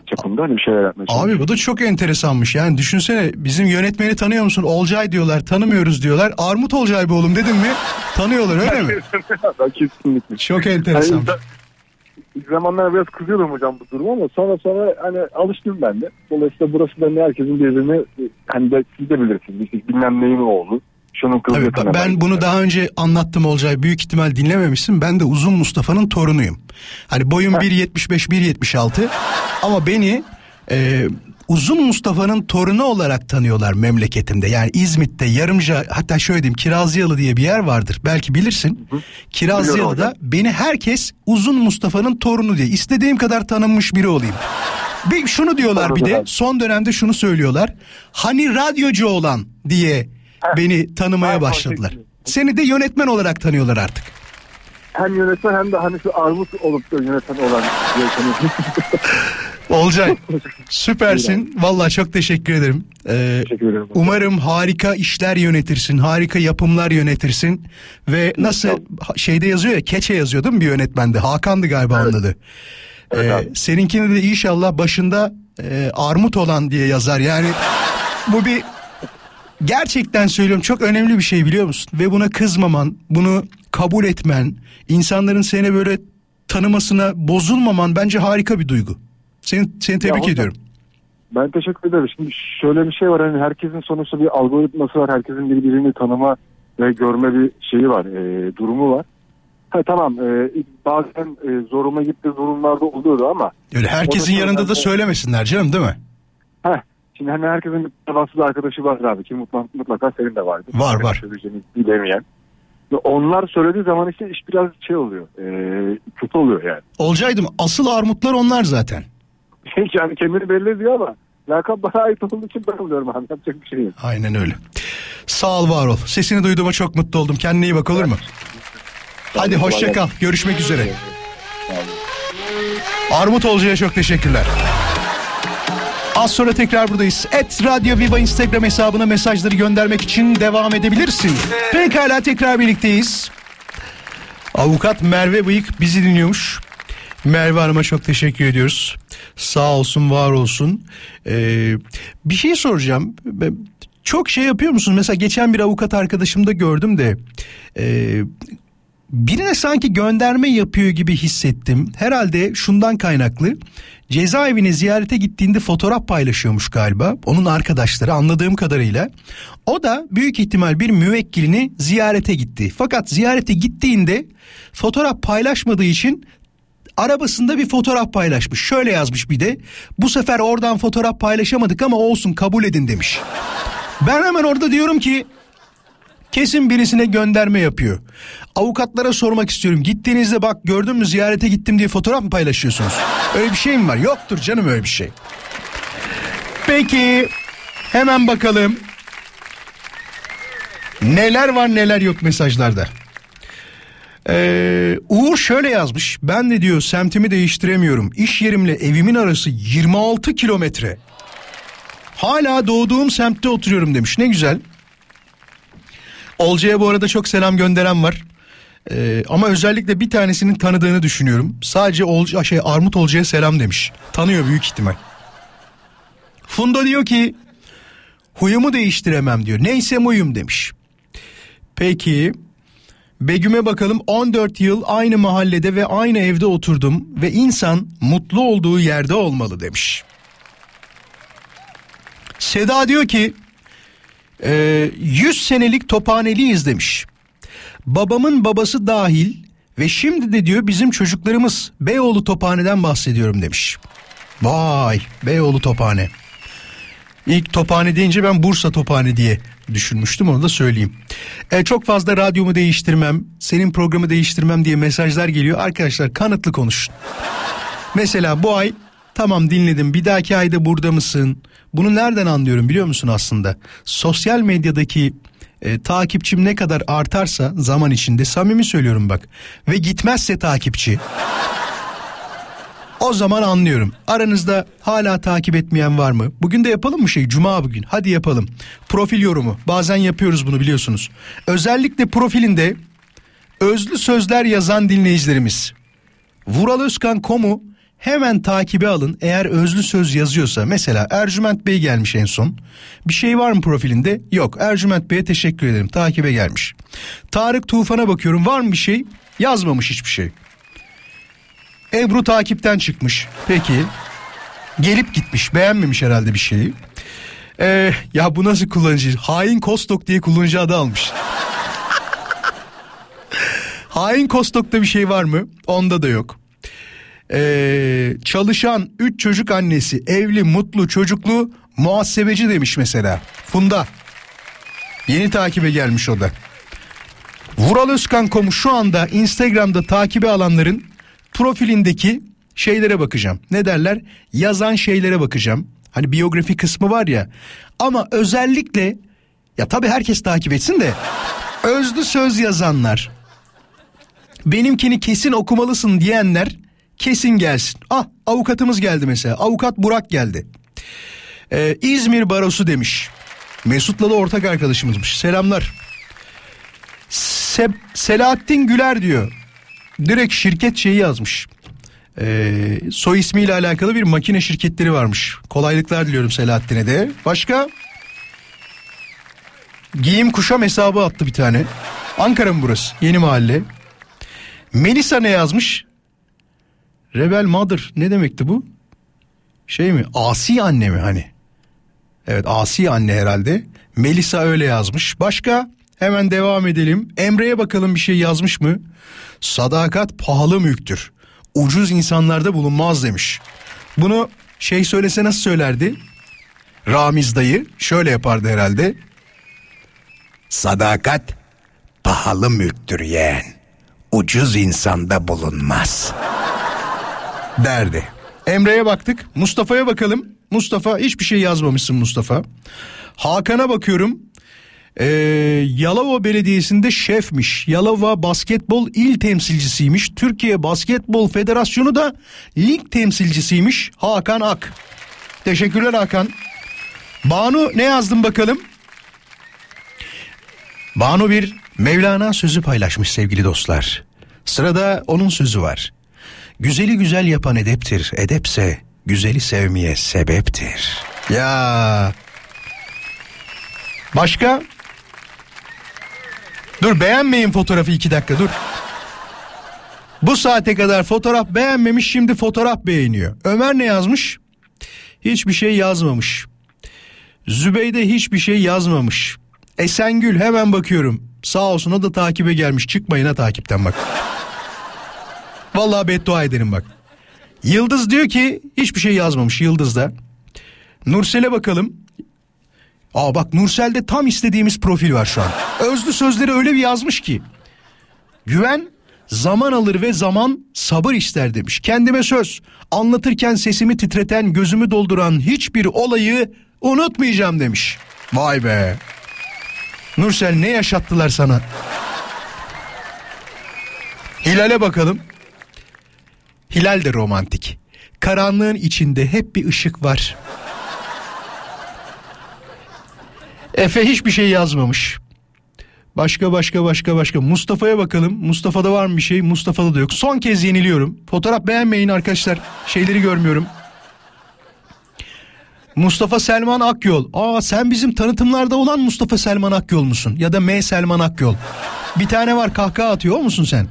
çapında hani bir şeyler yapmaya Abi bu da çok enteresanmış yani düşünsene bizim yönetmeni tanıyor musun? Olcay diyorlar tanımıyoruz diyorlar. Armut Olcay be oğlum dedim mi? Tanıyorlar öyle mi? Kesinlikle. Çok enteresan. Da- ilk zamanlar biraz kızıyordum hocam bu duruma ama sonra sonra hani alıştım ben de. Dolayısıyla burası da hani herkesin birbirini hani de siz de bilirsiniz. İşte bilmem neyin oğlu. Şunun kızı Tabii, tanımaz. ben bunu daha önce anlattım Olcay. Büyük ihtimal dinlememişsin. Ben de Uzun Mustafa'nın torunuyum. Hani boyum 1.75 1.76 ama beni e, Uzun Mustafa'nın torunu olarak tanıyorlar memleketimde. Yani İzmit'te Yarımca hatta şöyle diyeyim Kirazlıyalı diye bir yer vardır. Belki bilirsin. Kirazlıyalı'da beni herkes Uzun Mustafa'nın torunu diye istediğim kadar tanınmış biri olayım. Bir şunu diyorlar bir de son dönemde şunu söylüyorlar. Hani radyocu olan diye beni tanımaya başladılar. Seni de yönetmen olarak tanıyorlar artık. Hem yönetmen hem de hani şu armut olup da yönetmen olan yönetmenim. Olcay süpersin. Vallahi çok teşekkür ederim. Ee, Teşekkür ederim. umarım harika işler yönetirsin. Harika yapımlar yönetirsin. Ve nasıl şeyde yazıyor ya keçe yazıyor değil mi bir yönetmende? Hakan'dı galiba onun adı. Ee, abi. seninkini de inşallah başında e, armut olan diye yazar. Yani bu bir gerçekten söylüyorum çok önemli bir şey biliyor musun? Ve buna kızmaman, bunu kabul etmen, insanların seni böyle tanımasına bozulmaman bence harika bir duygu. Seni, seni tebrik hocam, ediyorum. Ben teşekkür ederim. Şimdi şöyle bir şey var hani herkesin sonuçta bir algoritması var. Herkesin birbirini tanıma ve görme bir şeyi var, e, durumu var. Ha, tamam e, bazen e, zoruma gitti durumlarda oluyordu ama Öyle herkesin da yanında da söylemesinler canım değil mi? heh, şimdi hani herkesin tavasız arkadaşı var abi ki mutlaka, mutlaka senin de vardı. Var, var. Söyleyeceğini bilemeyen. Onlar söylediği zaman işte iş biraz şey oluyor. E, kötü oluyor yani. Olcaydım asıl armutlar onlar zaten. Yani kendini belli ediyor ama lakap bana ait olduğu için ben oluyorum abi. Yapacak bir şey yok. Aynen öyle. Sağ ol var ol. Sesini duyduğuma çok mutlu oldum. Kendine iyi bak olur mu? Hadi hoşça kal. Görüşmek üzere. Armut Olcay'a çok teşekkürler. Az sonra tekrar buradayız. Et Radyo Viva Instagram hesabına mesajları göndermek için devam edebilirsin. Pekala tekrar birlikteyiz. Avukat Merve Bıyık bizi dinliyormuş. Merve Hanım'a çok teşekkür ediyoruz. Sağ olsun, var olsun. Ee, bir şey soracağım. Çok şey yapıyor musun? Mesela geçen bir avukat arkadaşımda gördüm de... e, birine sanki gönderme yapıyor gibi hissettim. Herhalde şundan kaynaklı. Cezaevine ziyarete gittiğinde fotoğraf paylaşıyormuş galiba. Onun arkadaşları anladığım kadarıyla. O da büyük ihtimal bir müvekkilini ziyarete gitti. Fakat ziyarete gittiğinde fotoğraf paylaşmadığı için arabasında bir fotoğraf paylaşmış. Şöyle yazmış bir de. Bu sefer oradan fotoğraf paylaşamadık ama olsun kabul edin demiş. Ben hemen orada diyorum ki Kesin birisine gönderme yapıyor. Avukatlara sormak istiyorum. Gittiğinizde bak gördün mü ziyarete gittim diye fotoğraf mı paylaşıyorsunuz? Öyle bir şey mi var? Yoktur canım öyle bir şey. Peki hemen bakalım. Neler var neler yok mesajlarda. Ee, Uğur şöyle yazmış. Ben de diyor semtimi değiştiremiyorum. İş yerimle evimin arası 26 kilometre. Hala doğduğum semtte oturuyorum demiş. Ne güzel. Olcay'a bu arada çok selam gönderen var. Ee, ama özellikle bir tanesinin tanıdığını düşünüyorum. Sadece Olca, şey Armut Olcay'a selam demiş. Tanıyor büyük ihtimal. Funda diyor ki huyumu değiştiremem diyor. Neyse huyum demiş. Peki Begüm'e bakalım 14 yıl aynı mahallede ve aynı evde oturdum ve insan mutlu olduğu yerde olmalı demiş. Seda diyor ki ee, 100 senelik tophaneliyiz demiş. Babamın babası dahil ve şimdi de diyor bizim çocuklarımız Beyoğlu Tophane'den bahsediyorum demiş. Vay Beyoğlu Tophane. İlk Tophane deyince ben Bursa Tophane diye düşünmüştüm onu da söyleyeyim. Ee, çok fazla radyomu değiştirmem, senin programı değiştirmem diye mesajlar geliyor. Arkadaşlar kanıtlı konuşun. Mesela bu ay tamam dinledim bir dahaki ayda burada mısın? Bunu nereden anlıyorum biliyor musun aslında? Sosyal medyadaki e, takipçim ne kadar artarsa zaman içinde samimi söylüyorum bak. Ve gitmezse takipçi o zaman anlıyorum. Aranızda hala takip etmeyen var mı? Bugün de yapalım mı şey? Cuma bugün. Hadi yapalım. Profil yorumu. Bazen yapıyoruz bunu biliyorsunuz. Özellikle profilinde özlü sözler yazan dinleyicilerimiz. Vural Özkan komu hemen takibe alın. Eğer özlü söz yazıyorsa mesela Ercüment Bey gelmiş en son. Bir şey var mı profilinde? Yok. Ercüment Bey'e teşekkür ederim. Takibe gelmiş. Tarık Tufan'a bakıyorum. Var mı bir şey? Yazmamış hiçbir şey. Ebru takipten çıkmış. Peki. Gelip gitmiş. Beğenmemiş herhalde bir şeyi. Ee, ya bu nasıl kullanıcı? Hain Kostok diye kullanıcı adı almış. Hain Kostok'ta bir şey var mı? Onda da yok. Ee, çalışan 3 çocuk annesi, evli, mutlu, çocuklu, muhasebeci demiş mesela. Funda. Yeni takibe gelmiş o da. Vural Özkan.com'u şu anda Instagram'da takibe alanların profilindeki şeylere bakacağım. Ne derler? Yazan şeylere bakacağım. Hani biyografi kısmı var ya. Ama özellikle ya tabii herkes takip etsin de özlü söz yazanlar, benimkini kesin okumalısın diyenler kesin gelsin. Ah avukatımız geldi mesela. Avukat Burak geldi. Ee, İzmir Barosu demiş. Mesut'la da ortak arkadaşımızmış. Selamlar. Se- Selahattin Güler diyor. Direkt şirket şeyi yazmış. Ee, soy ismiyle alakalı bir makine şirketleri varmış. Kolaylıklar diliyorum Selahattin'e de. Başka? Giyim kuşam hesabı attı bir tane. Ankara mı burası? Yeni mahalle. Melisa ne yazmış? Rebel Mother ne demekti bu? Şey mi? Asi anne mi hani? Evet asi anne herhalde. Melisa öyle yazmış. Başka? Hemen devam edelim. Emre'ye bakalım bir şey yazmış mı? Sadakat pahalı mülktür. Ucuz insanlarda bulunmaz demiş. Bunu şey söylese nasıl söylerdi? Ramiz dayı şöyle yapardı herhalde. Sadakat pahalı mülktür yeğen. Ucuz insanda bulunmaz. Derdi. Emre'ye baktık. Mustafa'ya bakalım. Mustafa hiçbir şey yazmamışsın Mustafa. Hakan'a bakıyorum. Ee, Yalova Belediyesi'nde şefmiş. Yalova basketbol il temsilcisiymiş. Türkiye Basketbol Federasyonu da lig temsilcisiymiş. Hakan Ak. Teşekkürler Hakan. Banu ne yazdın bakalım? Banu bir Mevlana sözü paylaşmış sevgili dostlar. Sırada onun sözü var. Güzeli güzel yapan edeptir. Edepse güzeli sevmeye sebeptir. Ya. Başka? Dur beğenmeyin fotoğrafı iki dakika dur. Bu saate kadar fotoğraf beğenmemiş şimdi fotoğraf beğeniyor. Ömer ne yazmış? Hiçbir şey yazmamış. Zübeyde hiçbir şey yazmamış. Esengül hemen bakıyorum. Sağ olsun o da takibe gelmiş. Çıkmayın ha takipten bak. Vallahi beddua ederim bak. Yıldız diyor ki hiçbir şey yazmamış Yıldız da. Nursel'e bakalım. Aa bak Nursel'de tam istediğimiz profil var şu an. Özlü sözleri öyle bir yazmış ki. Güven zaman alır ve zaman sabır ister demiş. Kendime söz anlatırken sesimi titreten gözümü dolduran hiçbir olayı unutmayacağım demiş. Vay be. Nursel ne yaşattılar sana? Hilal'e bakalım. Hilal de romantik. Karanlığın içinde hep bir ışık var. Efe hiçbir şey yazmamış. Başka başka başka başka. Mustafa'ya bakalım. Mustafa'da var mı bir şey? Mustafa'da da yok. Son kez yeniliyorum. Fotoğraf beğenmeyin arkadaşlar. Şeyleri görmüyorum. Mustafa Selman Akyol. Aa sen bizim tanıtımlarda olan Mustafa Selman Akyol musun? Ya da M Selman Akyol. Bir tane var kahkaha atıyor musun sen?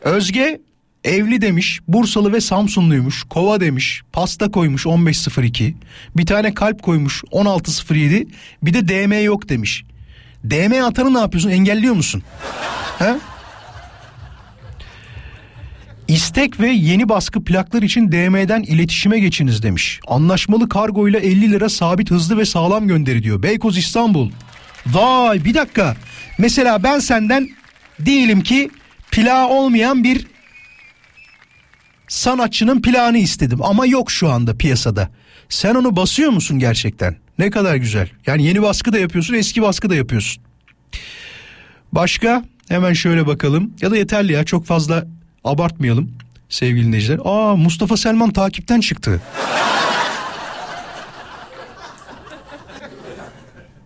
Özge evli demiş. Bursalı ve Samsunluymuş. Kova demiş. Pasta koymuş 1502. Bir tane kalp koymuş 1607. Bir de DM yok demiş. DM atanı ne yapıyorsun? Engelliyor musun? He? İstek ve yeni baskı plaklar için DM'den iletişime geçiniz demiş. Anlaşmalı kargo ile 50 lira sabit hızlı ve sağlam gönderi diyor. Beykoz İstanbul. Vay bir dakika. Mesela ben senden diyelim ki plağı olmayan bir sanatçının plağını istedim ama yok şu anda piyasada. Sen onu basıyor musun gerçekten? Ne kadar güzel. Yani yeni baskı da yapıyorsun, eski baskı da yapıyorsun. Başka? Hemen şöyle bakalım. Ya da yeterli ya çok fazla abartmayalım sevgili dinleyiciler. Aa Mustafa Selman takipten çıktı.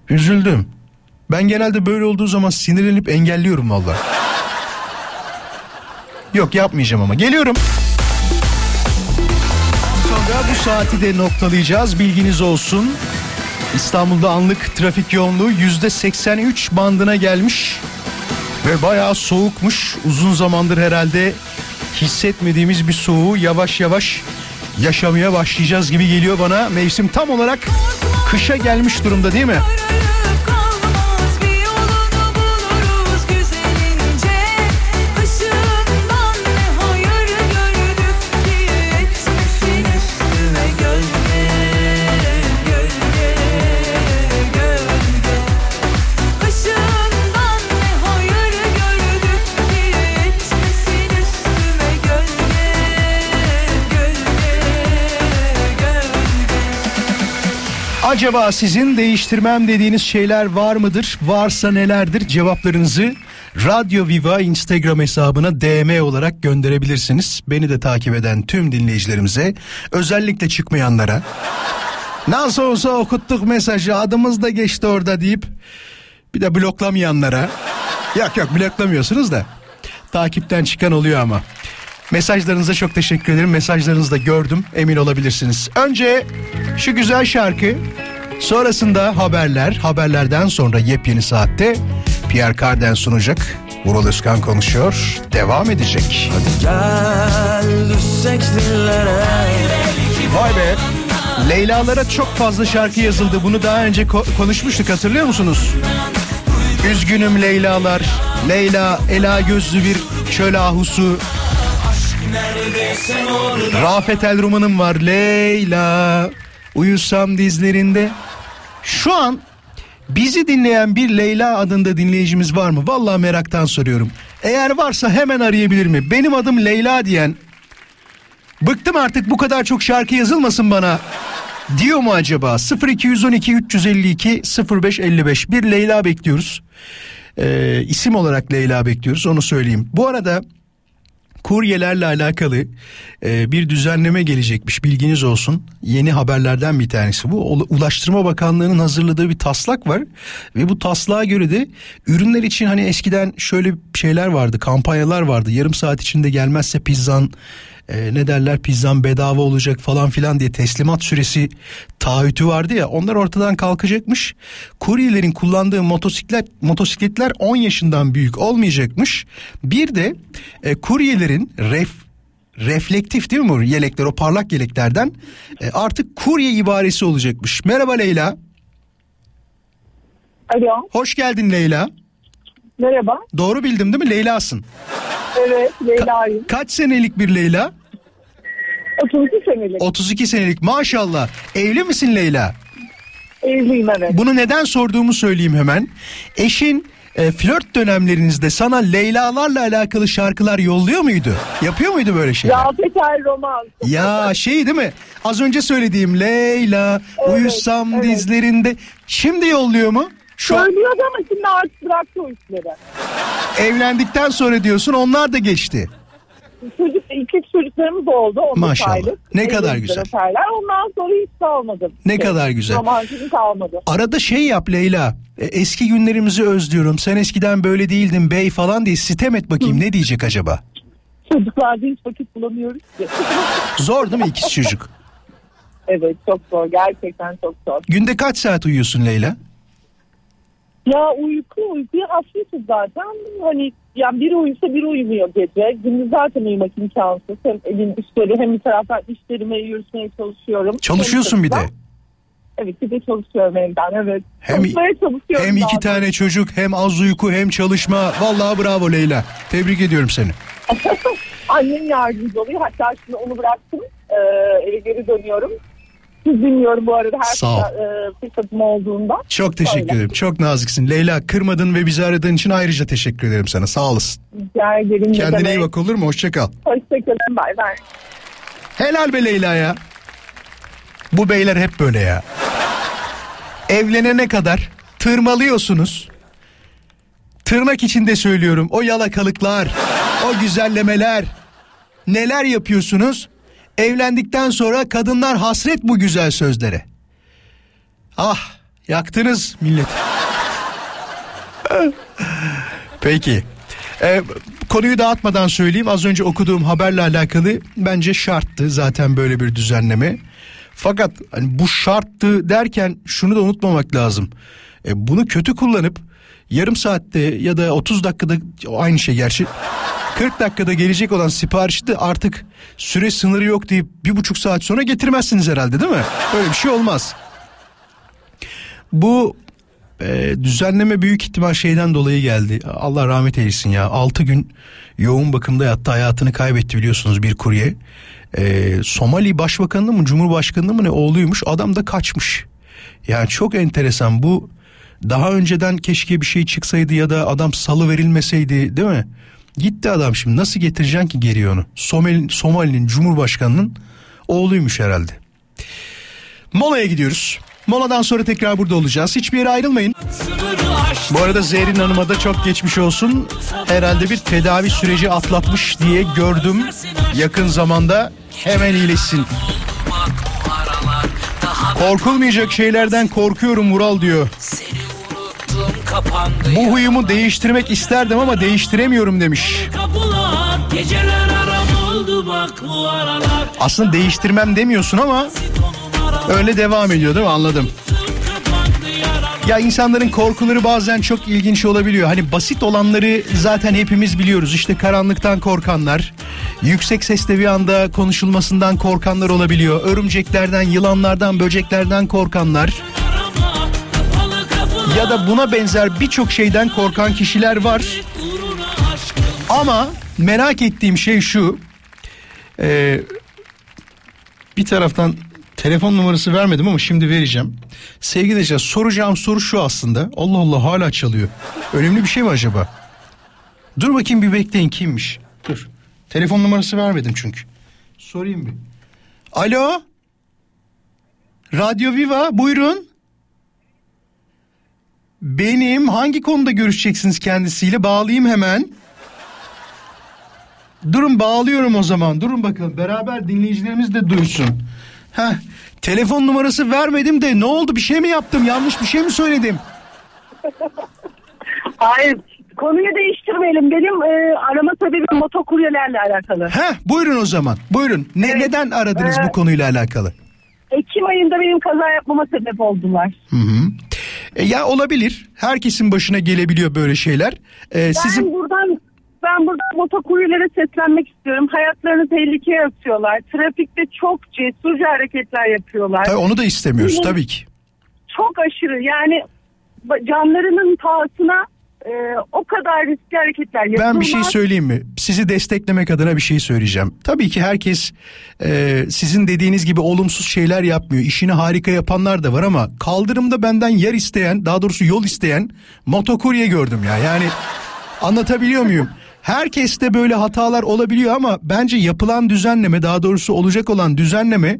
Üzüldüm. Ben genelde böyle olduğu zaman sinirlenip engelliyorum valla. Yok yapmayacağım ama. Geliyorum. Sonra bu saati de noktalayacağız. Bilginiz olsun. İstanbul'da anlık trafik yoğunluğu yüzde 83 bandına gelmiş. Ve bayağı soğukmuş. Uzun zamandır herhalde hissetmediğimiz bir soğuğu yavaş yavaş yaşamaya başlayacağız gibi geliyor bana. Mevsim tam olarak kışa gelmiş durumda değil mi? Acaba sizin değiştirmem dediğiniz şeyler var mıdır? Varsa nelerdir? Cevaplarınızı Radyo Viva Instagram hesabına DM olarak gönderebilirsiniz. Beni de takip eden tüm dinleyicilerimize, özellikle çıkmayanlara nasıl olsa okuttuk mesajı adımız da geçti orada deyip bir de bloklamayanlara yok yok bloklamıyorsunuz da takipten çıkan oluyor ama. Mesajlarınıza çok teşekkür ederim. Mesajlarınızı da gördüm. Emin olabilirsiniz. Önce şu güzel şarkı. Sonrasında haberler. Haberlerden sonra yepyeni saatte Pierre Carden sunacak. Vural Özkan konuşuyor. Devam edecek. Gel düşsek dillere Vay be. Leylalara çok fazla şarkı yazıldı. Bunu daha önce ko- konuşmuştuk hatırlıyor musunuz? Üzgünüm Leylalar. Leyla, Ela gözlü bir çöl ahusu. Rafet El var. Leyla. Uyusam dizlerinde. Şu an bizi dinleyen bir Leyla adında dinleyicimiz var mı? Vallahi meraktan soruyorum. Eğer varsa hemen arayabilir mi? Benim adım Leyla diyen Bıktım artık bu kadar çok şarkı yazılmasın bana. Diyor mu acaba? 0212 352 0555 bir Leyla bekliyoruz. Ee, isim olarak Leyla bekliyoruz onu söyleyeyim. Bu arada kuryelerle alakalı e, bir düzenleme gelecekmiş bilginiz olsun. Yeni haberlerden bir tanesi bu. Ula- Ulaştırma Bakanlığı'nın hazırladığı bir taslak var ve bu taslağa göre de ürünler için hani eskiden şöyle şeyler vardı, kampanyalar vardı. Yarım saat içinde gelmezse pizzan e, ne derler pizzan bedava olacak falan filan diye teslimat süresi taahhütü vardı ya onlar ortadan kalkacakmış. Kuryelerin kullandığı motosiklet motosikletler 10 yaşından büyük olmayacakmış. Bir de e, kuryelerin ref reflektif değil mi bu yelekler o parlak yeleklerden e, artık kurye ibaresi olacakmış. Merhaba Leyla. Alo, Hoş geldin Leyla. merhaba. Doğru bildim değil mi? Leyla'sın. Evet, Leyla'yım. Kaç senelik bir Leyla? 32 senelik. 32 senelik maşallah. Evli misin Leyla? Evliyim evet. Bunu neden sorduğumu söyleyeyim hemen. Eşin e, flört dönemlerinizde sana Leyla'larla alakalı şarkılar yolluyor muydu? Yapıyor muydu böyle şeyler? Rafet El Roman. Ya şey değil mi? Az önce söylediğim Leyla Evet, uyusam evet. dizlerinde. Şimdi yolluyor mu? Şu Söylüyordu ama şimdi artık bıraktı o işleri. evlendikten sonra diyorsun onlar da geçti. Çocuk, iki çocuklarımız oldu. on Maşallah. aylık. Ne kadar güzel. öperler. Ondan sonra hiç kalmadı. Ne kadar güzel. Romantizm kalmadı. Arada şey yap Leyla. e, eski günlerimizi özlüyorum. Sen eskiden böyle değildin bey falan diye sitem et bakayım ne diyecek acaba? Çocuklarda hiç vakit bulamıyoruz ki. Zor değil mi ikiz çocuk? evet çok zor. Gerçekten çok zor. Günde kaç saat uyuyorsun Leyla? Ya uyku uykuya hasretiz zaten. Hani yani biri uyusa biri uyumuyor gece. Gündüz zaten uyumak imkansız. Hem evin işleri hem bir taraftan işlerime yürütmeye çalışıyorum. Çalışıyorsun bir de. Evet bir de çalışıyorum evden evet. Hem- çalışıyorum. Hem iki zaten. tane çocuk hem az uyku hem çalışma. Vallahi bravo Leyla. Tebrik ediyorum seni. Annem yardımcı oluyor. Hatta şimdi onu bıraktım. Ee, eve geri dönüyorum. Dinliyorum bu arada her Sağ ol. fırsat- e, fırsatım olduğunda. Çok teşekkür Öyle. ederim. Çok naziksin. Leyla kırmadın ve bizi aradığın için ayrıca teşekkür ederim sana. Sağ olasın. Rica ederim. ne Kendine iyi bak olur mu? Hoşça kal. Hoşçakalın. Bay bay. Helal be Leyla ya. Bu beyler hep böyle ya. Evlenene kadar tırmalıyorsunuz. Tırnak içinde söylüyorum. O yalakalıklar, o güzellemeler. Neler yapıyorsunuz? Evlendikten sonra kadınlar hasret bu güzel sözlere. Ah, yaktınız millet. Peki. Ee, konuyu dağıtmadan söyleyeyim. Az önce okuduğum haberle alakalı bence şarttı zaten böyle bir düzenleme. Fakat hani bu şarttı derken şunu da unutmamak lazım. E, bunu kötü kullanıp yarım saatte ya da 30 dakikada aynı şey gerçi 40 dakikada gelecek olan siparişi de artık süre sınırı yok deyip bir buçuk saat sonra getirmezsiniz herhalde değil mi? Öyle bir şey olmaz. Bu e, düzenleme büyük ihtimal şeyden dolayı geldi. Allah rahmet eylesin ya. 6 gün yoğun bakımda yattı hayatını kaybetti biliyorsunuz bir kurye. E, Somali başbakanı mı cumhurbaşkanı mı ne oğluymuş adam da kaçmış. Yani çok enteresan bu daha önceden keşke bir şey çıksaydı ya da adam salı verilmeseydi değil mi? Gitti adam şimdi nasıl getireceksin ki geri onu? Somali, Somali'nin cumhurbaşkanının oğluymuş herhalde. Molaya gidiyoruz. Moladan sonra tekrar burada olacağız. Hiçbir yere ayrılmayın. Bu arada Zerrin Hanım'a da çok geçmiş olsun. Herhalde bir tedavi süreci atlatmış diye gördüm. Yakın zamanda hemen iyileşsin. Korkulmayacak şeylerden korkuyorum Vural diyor. Bu huyumu değiştirmek isterdim ama değiştiremiyorum demiş. Aslında değiştirmem demiyorsun ama öyle devam ediyor değil mi? Anladım. Ya insanların korkuları bazen çok ilginç olabiliyor. Hani basit olanları zaten hepimiz biliyoruz. İşte karanlıktan korkanlar, yüksek sesle bir anda konuşulmasından korkanlar olabiliyor. Örümceklerden, yılanlardan, böceklerden korkanlar. Ya da buna benzer birçok şeyden korkan kişiler var. Ama merak ettiğim şey şu. Ee, bir taraftan telefon numarası vermedim ama şimdi vereceğim. Sevgili dinleyiciler soracağım soru şu aslında. Allah Allah hala çalıyor. Önemli bir şey mi acaba? Dur bakayım bir bekleyin kimmiş? Dur. Telefon numarası vermedim çünkü. Sorayım bir. Alo? Radyo Viva buyurun. Benim hangi konuda görüşeceksiniz kendisiyle? Bağlayayım hemen. Durun bağlıyorum o zaman. Durun bakalım beraber dinleyicilerimiz de duysun. Heh, telefon numarası vermedim de ne oldu bir şey mi yaptım yanlış bir şey mi söyledim? Hayır. Konuyu değiştirmeyelim. Benim e, arama sebebim motokuryelerle alakalı. Heh buyurun o zaman buyurun. Ne, Neden aradınız Ee, bu konuyla alakalı? Ekim ayında benim kaza yapmama sebep oldular. Hı hı. E, ya olabilir herkesin başına gelebiliyor böyle şeyler. E, Ben sizin buradan ben buradan motokuryelere seslenmek istiyorum. Hayatlarını tehlikeye atıyorlar. Trafikte çok cesurca hareketler yapıyorlar. Tabii onu da istemiyoruz tabii ki. Çok aşırı yani canlarının pahasına e, o kadar riskli hareketler yapıyorlar. Ben bir şey söyleyeyim mi? Sizi desteklemek adına bir şey söyleyeceğim. Tabii ki herkes e, sizin dediğiniz gibi olumsuz şeyler yapmıyor. İşini harika yapanlar da var ama kaldırımda benden yer isteyen, daha doğrusu yol isteyen motokurye gördüm ya. Yani anlatabiliyor muyum? Herkeste böyle hatalar olabiliyor ama bence yapılan düzenleme daha doğrusu olacak olan düzenleme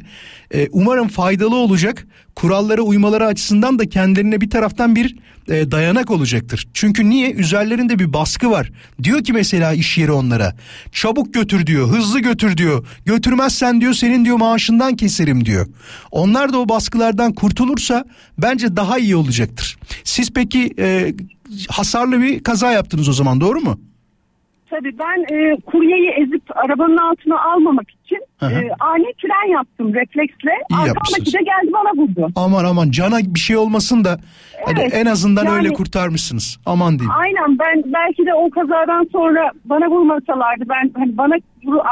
e, umarım faydalı olacak. Kurallara uymaları açısından da kendilerine bir taraftan bir e, dayanak olacaktır. Çünkü niye? Üzerlerinde bir baskı var. Diyor ki mesela iş yeri onlara çabuk götür diyor, hızlı götür diyor. Götürmezsen diyor senin diyor maaşından keserim diyor. Onlar da o baskılardan kurtulursa bence daha iyi olacaktır. Siz peki e, hasarlı bir kaza yaptınız o zaman doğru mu? Tabii ben e, kuryeyi ezip arabanın altına almamak için e, ani fren yaptım refleksle. İyi Arkamdaki de geldi bana vurdu. Aman aman cana bir şey olmasın da hani Evet, en azından yani- öyle kurtarmışsınız. Aman diyeyim. Aynen ben belki de o kazadan sonra bana vurmasalardı ben hani bana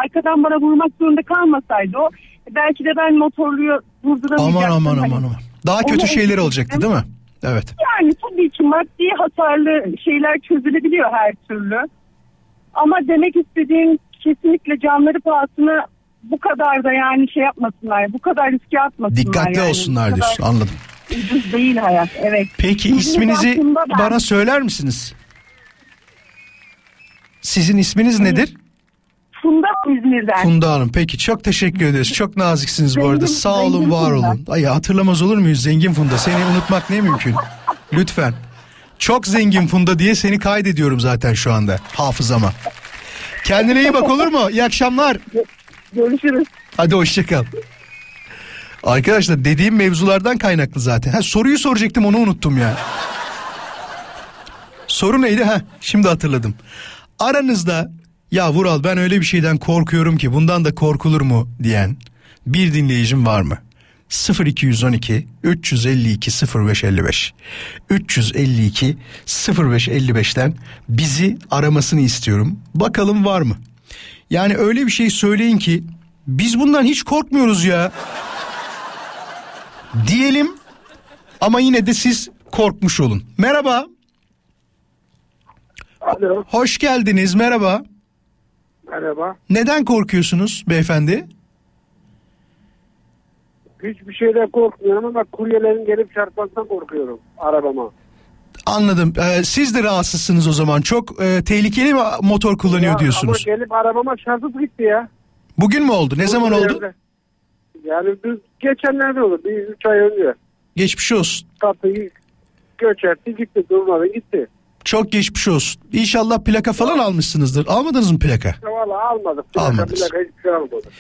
arkadan bana vurmak zorunda kalmasaydı o belki de ben motorluyu durduramayacaktım. Aman aman Hani aman aman. Daha kötü şeyler olacaktı değil mi? Evet. Yani tabii ki maddi hasarlı şeyler çözülebiliyor her türlü. Ama demek istediğim kesinlikle canları pahasına bu kadar da yani şey yapmasınlar. Bu kadar riske atmasınlar. Dikkatli yani. olsunlar Bu kadar diyorsun. Anladım. Ucuz değil hayat evet. Peki İzmir isminizi ben- bana söyler misiniz? Sizin isminiz nedir? Funda İzmir'den. Funda Hanım. Peki çok teşekkür ederiz. Çok naziksiniz bu arada. Sağ olun, var Funda. olun. Ay hatırlamaz olur muyuz zengin Funda? Seni unutmak ne mümkün? Lütfen. Çok zengin Funda diye seni kaydediyorum zaten şu anda hafızama. Kendine iyi bak olur mu? İyi akşamlar. Görüşürüz. Hadi hoşçakal. Arkadaşlar dediğim mevzulardan kaynaklı zaten. Ha, soruyu soracaktım onu unuttum ya. Soru neydi? Ha, şimdi hatırladım. Aranızda ya Vural ben öyle bir şeyden korkuyorum ki bundan da korkulur mu diyen bir dinleyicim var mı? 0212 352 0555 352 0555'ten bizi aramasını istiyorum. Bakalım var mı? Yani öyle bir şey söyleyin ki biz bundan hiç korkmuyoruz ya. Diyelim ama yine de siz korkmuş olun. Merhaba. Alo. Hoş geldiniz. Merhaba. Merhaba. Neden korkuyorsunuz beyefendi? Hiçbir şeyden korkmuyorum ama kuryelerin gelip çarpmasından korkuyorum arabama. Anladım. Ee, siz de rahatsızsınız o zaman. Çok e, tehlikeli mi motor kullanıyor Ya diyorsunuz. Ama gelip arabama çarpıp gitti ya. Bugün mü oldu? Ne zaman oldu? Yerde. Yani düz, geçenlerde oldu. Bir üç ay önce. Geçmiş olsun. Kapıyı göçertti gitti durmadı gitti. Çok geçmiş olsun. İnşallah plaka falan almışsınızdır. Almadınız mı plaka? Valla almadık. Plaka, Almadınız. plaka hiçbir şey almadık.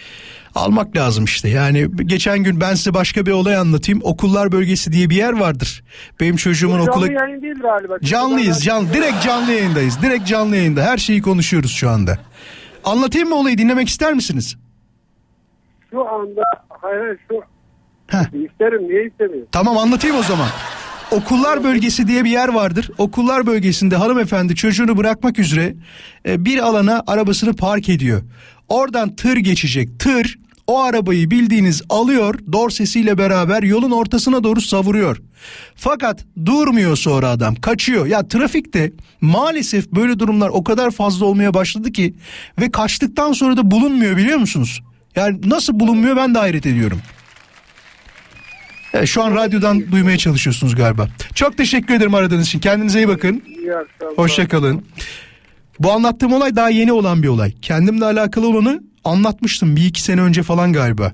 Almak lazım işte. Yani geçen gün ben size başka bir olay anlatayım. Okullar bölgesi diye bir yer vardır. Benim çocuğumun Canlı okula yayın değil galiba. Canlıyız, canlı. Direkt canlı yayındayız. Direkt canlı yayında. Her şeyi konuşuyoruz şu anda. Anlatayım mı olayı dinlemek ister misiniz? Şu anda hayır hayır, şu Heh. isterim niye istemiyorum? Tamam anlatayım o zaman. Okullar bölgesi diye bir yer vardır. Okullar bölgesinde hanımefendi çocuğunu bırakmak üzere e, bir alana arabasını park ediyor. Oradan tır geçecek. Tır o arabayı bildiğiniz alıyor dorsesiyle beraber yolun ortasına doğru savuruyor. Fakat durmuyor sonra adam kaçıyor. Ya trafikte maalesef böyle durumlar o kadar fazla olmaya başladı ki ve kaçtıktan sonra da bulunmuyor biliyor musunuz? Yani nasıl bulunmuyor ben de hayret ediyorum. Şu an radyodan duymaya çalışıyorsunuz galiba. Çok teşekkür ederim aradığınız için. Kendinize iyi bakın. Hoşçakalın. Bu anlattığım olay daha yeni olan bir olay. Kendimle alakalı olanı anlatmıştım bir iki sene önce falan galiba.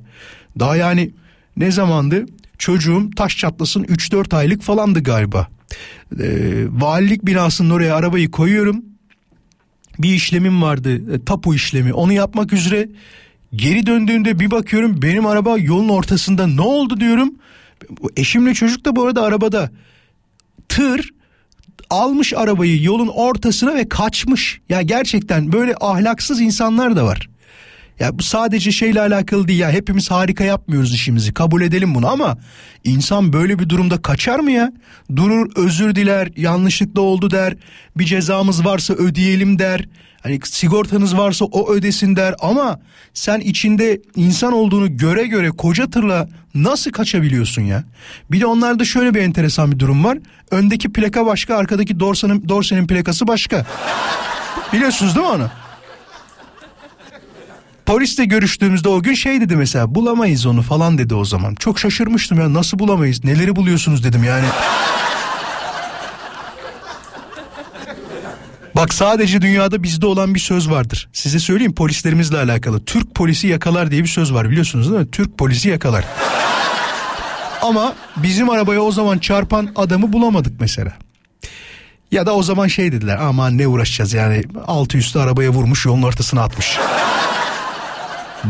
Daha yani ne zamandı? Çocuğum taş çatlasın 3-4 aylık falandı galiba. Ee, valilik binasının oraya arabayı koyuyorum. Bir işlemim vardı e, tapu işlemi onu yapmak üzere geri döndüğümde bir bakıyorum benim araba yolun ortasında ne oldu diyorum. Eşimle çocuk da bu arada arabada tır almış arabayı yolun ortasına ve kaçmış. Ya gerçekten böyle ahlaksız insanlar da var. Ya bu sadece şeyle alakalı değil ya hepimiz harika yapmıyoruz işimizi kabul edelim bunu ama insan böyle bir durumda kaçar mı ya? Durur özür diler yanlışlıkla oldu der bir cezamız varsa ödeyelim der. Hani sigortanız varsa o ödesin der ama sen içinde insan olduğunu göre göre koca tırla nasıl kaçabiliyorsun ya? Bir de onlarda şöyle bir enteresan bir durum var. Öndeki plaka başka arkadaki dorsanın, dorsenin plakası başka. Biliyorsunuz değil mi onu? Polisle görüştüğümüzde o gün şey dedi mesela bulamayız onu falan dedi o zaman. Çok şaşırmıştım ya nasıl bulamayız neleri buluyorsunuz dedim yani. Bak sadece dünyada bizde olan bir söz vardır. Size söyleyeyim polislerimizle alakalı. Türk polisi yakalar diye bir söz var biliyorsunuz değil mi? Türk polisi yakalar. Ama bizim arabaya o zaman çarpan adamı bulamadık mesela. Ya da o zaman şey dediler aman ne uğraşacağız yani altı üstü arabaya vurmuş yolun ortasına atmış.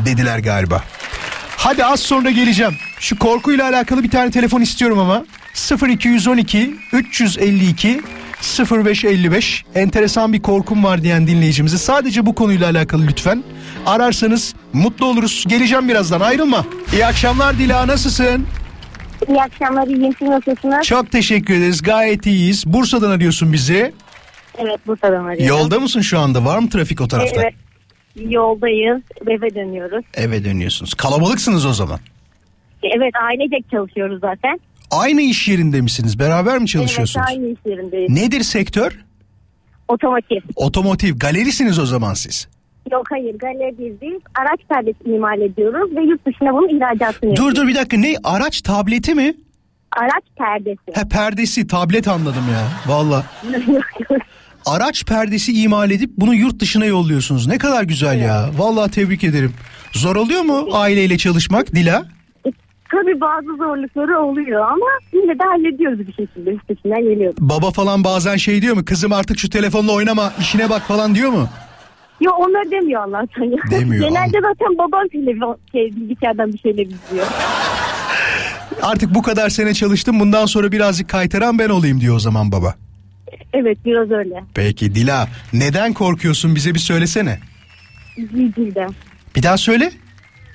dediler galiba. Hadi az sonra geleceğim. Şu korkuyla alakalı bir tane telefon istiyorum ama. 0212 352 0555 enteresan bir korkum var diyen dinleyicimizi sadece bu konuyla alakalı lütfen ararsanız mutlu oluruz. Geleceğim birazdan ayrılma. İyi akşamlar Dila nasılsın? İyi akşamlar, iyiyim. Siz nasılsınız? Çok teşekkür ederiz gayet iyiyiz. Bursa'dan arıyorsun bizi. Evet, Bursa'dan arıyorum. Yolda mısın şu anda var mı trafik o tarafta? Evet, yoldayız. Eve dönüyoruz. Eve dönüyorsunuz. Kalabalıksınız o zaman. Evet, ailecek çalışıyoruz zaten. Aynı iş yerinde misiniz? Beraber mi çalışıyorsunuz? Evet, aynı iş yerindeyiz. Nedir sektör? Otomotiv. Otomotiv. Galerisiniz o zaman siz. Yok hayır, galeri değil. Araç perdesi imal ediyoruz ve yurt dışına bunun ihracatını Dur dur bir dakika ne? Araç tableti mi? Araç perdesi. He perdesi tablet anladım ya. Valla. Araç perdesi imal edip bunu yurt dışına yolluyorsunuz. Ne kadar güzel ya. Vallahi tebrik ederim. Zor oluyor mu aileyle çalışmak Dila? Tabii bazı zorlukları oluyor ama yine de hallediyoruz bir şekilde. Üstesinden geliyoruz. Baba falan bazen şey diyor mu? Kızım artık şu telefonla oynama işine bak falan diyor mu? Yo onlar demiyor Allah'tan ya. Demiyor, Genelde zaten babam telefon, şey, bilgisayardan bir şeyler izliyor. Artık bu kadar sene çalıştım bundan sonra birazcık kaytaran ben olayım diyor o zaman baba. Evet biraz öyle. Peki Dila neden korkuyorsun bize bir söylesene. Civcivden. Bir daha söyle.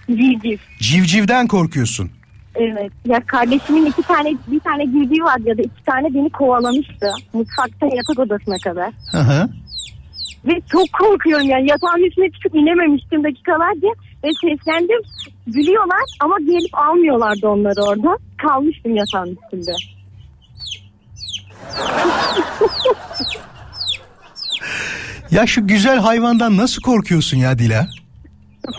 Civciv. Civcivden korkuyorsun. Evet. Ya kardeşimin iki tane bir tane civciv vardı ya da iki tane beni kovalamıştı. Mutfakta yatak odasına kadar. Hı hı. Ve çok korkuyorum yani yatağın üstüne çıkıp inememiştim dakikalarca. Ve seslendim. Gülüyorlar ama gelip almıyorlardı onları orada. Kalmıştım yatağın üstünde. Ya şu güzel hayvandan nasıl korkuyorsun ya Dila?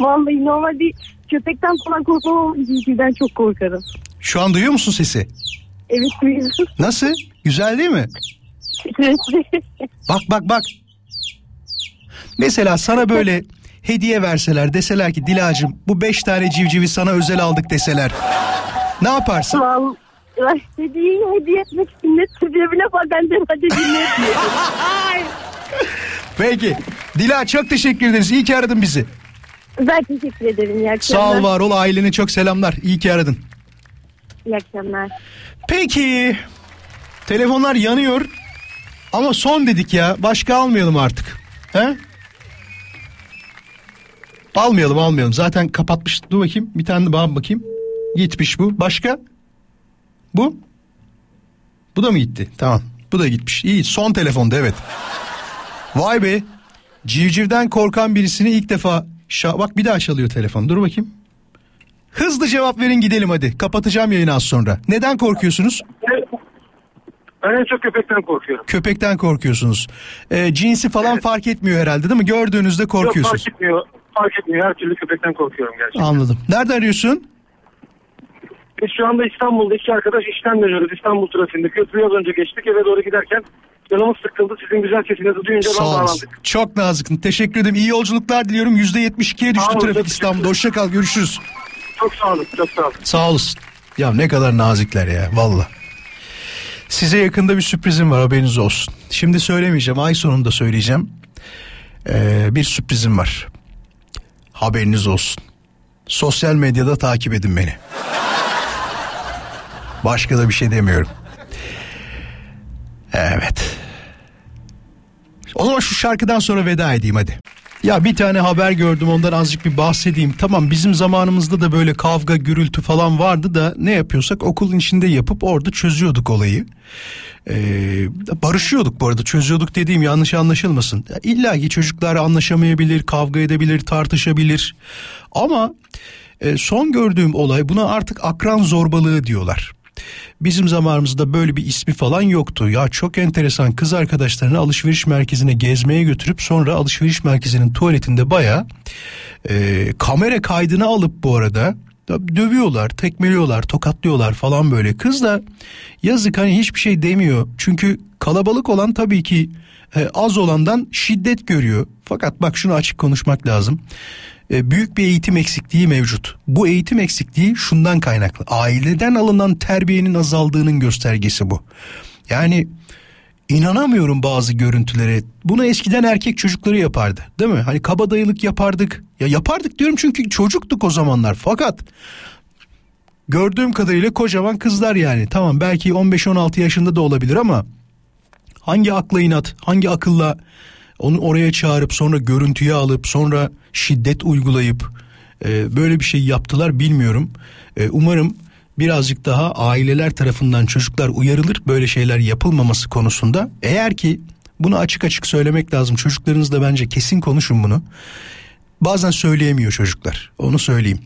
Vallahi normalde köpekten falan korkmam ama çok korkarım. Şu an duyuyor musun sesi? Evet duyuyorum. Nasıl? Güzel değil mi? Bak bak bak. Mesela sana böyle hediye verseler deseler ki Dilacım bu beş tane civcivi sana özel aldık deseler. Ne yaparsın? Vallahi hediyeyi hediye etmek için ne sebebine bak ben de hadi dinle Peki. Dila çok teşekkür ederiz. İyi ki aradın bizi. Ben teşekkür ederim. İyi akşamlar. Sağ ol var ol ailene çok selamlar. İyi ki aradın. İyi akşamlar. Peki. Telefonlar yanıyor. Ama son dedik ya. Başka almayalım artık. He? Almayalım almayalım. Zaten kapatmış. Dur bakayım. Bir tane daha bakayım. Gitmiş bu. Başka? Bu? Bu da mı gitti? Tamam. Bu da gitmiş. İyi son telefonda evet. Vay be. Civcivden korkan birisini ilk defa... Şa- Bak bir daha çalıyor telefon. Dur bakayım. Hızlı cevap verin gidelim hadi. Kapatacağım yayını az sonra. Neden korkuyorsunuz? Ben en çok köpekten korkuyorum. Köpekten korkuyorsunuz. Ee, cinsi falan fark etmiyor herhalde değil mi? Gördüğünüzde Yok korkuyorsunuz. fark etmiyor. Fark etmiyor. Her türlü köpekten korkuyorum gerçekten. Anladım. Nerede arıyorsun? Biz şu anda İstanbul'da iki arkadaş işten dönüyoruz. İstanbul trafiğinde. Köprüyü az önce geçtik. Eve doğru giderken canımız sıkıldı. Sizin güzel sesinizi duyunca Sağ ben bağlandık. Çok naziksin. Teşekkür ederim. İyi yolculuklar diliyorum. %72'ye düştü olun, trafik İstanbul'da. Hoşça kal. Görüşürüz. Çok sağ olun. Çok sağ olun. Sağ olasın. Ya ne kadar nazikler ya valla. Size yakında bir sürprizim var haberiniz olsun. Şimdi söylemeyeceğim ay sonunda söyleyeceğim. Ee, bir sürprizim var. Haberiniz olsun. Sosyal medyada takip edin beni. Başka da bir şey demiyorum. Evet. O zaman şu şarkıdan sonra veda edeyim hadi. Ya bir tane haber gördüm ondan azıcık bir bahsedeyim. Tamam bizim zamanımızda da böyle kavga gürültü falan vardı da ne yapıyorsak okulun içinde yapıp orada çözüyorduk olayı. Ee, barışıyorduk bu arada çözüyorduk dediğim yanlış anlaşılmasın. Ya İlla ki çocuklar anlaşamayabilir, kavga edebilir, tartışabilir. Ama e, son gördüğüm olay buna artık akran zorbalığı diyorlar. Bizim zamanımızda böyle bir ismi falan yoktu. Ya çok enteresan kız arkadaşlarını alışveriş merkezine gezmeye götürüp sonra alışveriş merkezinin tuvaletinde baya e, kamera kaydını alıp bu arada dövüyorlar, tekmeliyorlar, tokatlıyorlar falan böyle. Kız da yazık hani hiçbir şey demiyor. Çünkü kalabalık olan tabii ki e, az olandan şiddet görüyor. Fakat bak şunu açık konuşmak lazım. E, büyük bir eğitim eksikliği mevcut. Bu eğitim eksikliği şundan kaynaklı. Aileden alınan terbiyenin azaldığının göstergesi bu. Yani inanamıyorum bazı görüntülere. Bunu eskiden erkek çocukları yapardı. Değil mi? Hani kabadayılık yapardık. Ya yapardık diyorum çünkü çocuktuk o zamanlar. Fakat gördüğüm kadarıyla kocaman kızlar yani. Tamam belki 15-16 yaşında da olabilir ama hangi akla inat, hangi akılla onu oraya çağırıp sonra görüntüye alıp sonra şiddet uygulayıp e, böyle bir şey yaptılar bilmiyorum. E, umarım birazcık daha aileler tarafından çocuklar uyarılır böyle şeyler yapılmaması konusunda. Eğer ki bunu açık açık söylemek lazım. Çocuklarınızla bence kesin konuşun bunu. Bazen söyleyemiyor çocuklar. Onu söyleyeyim.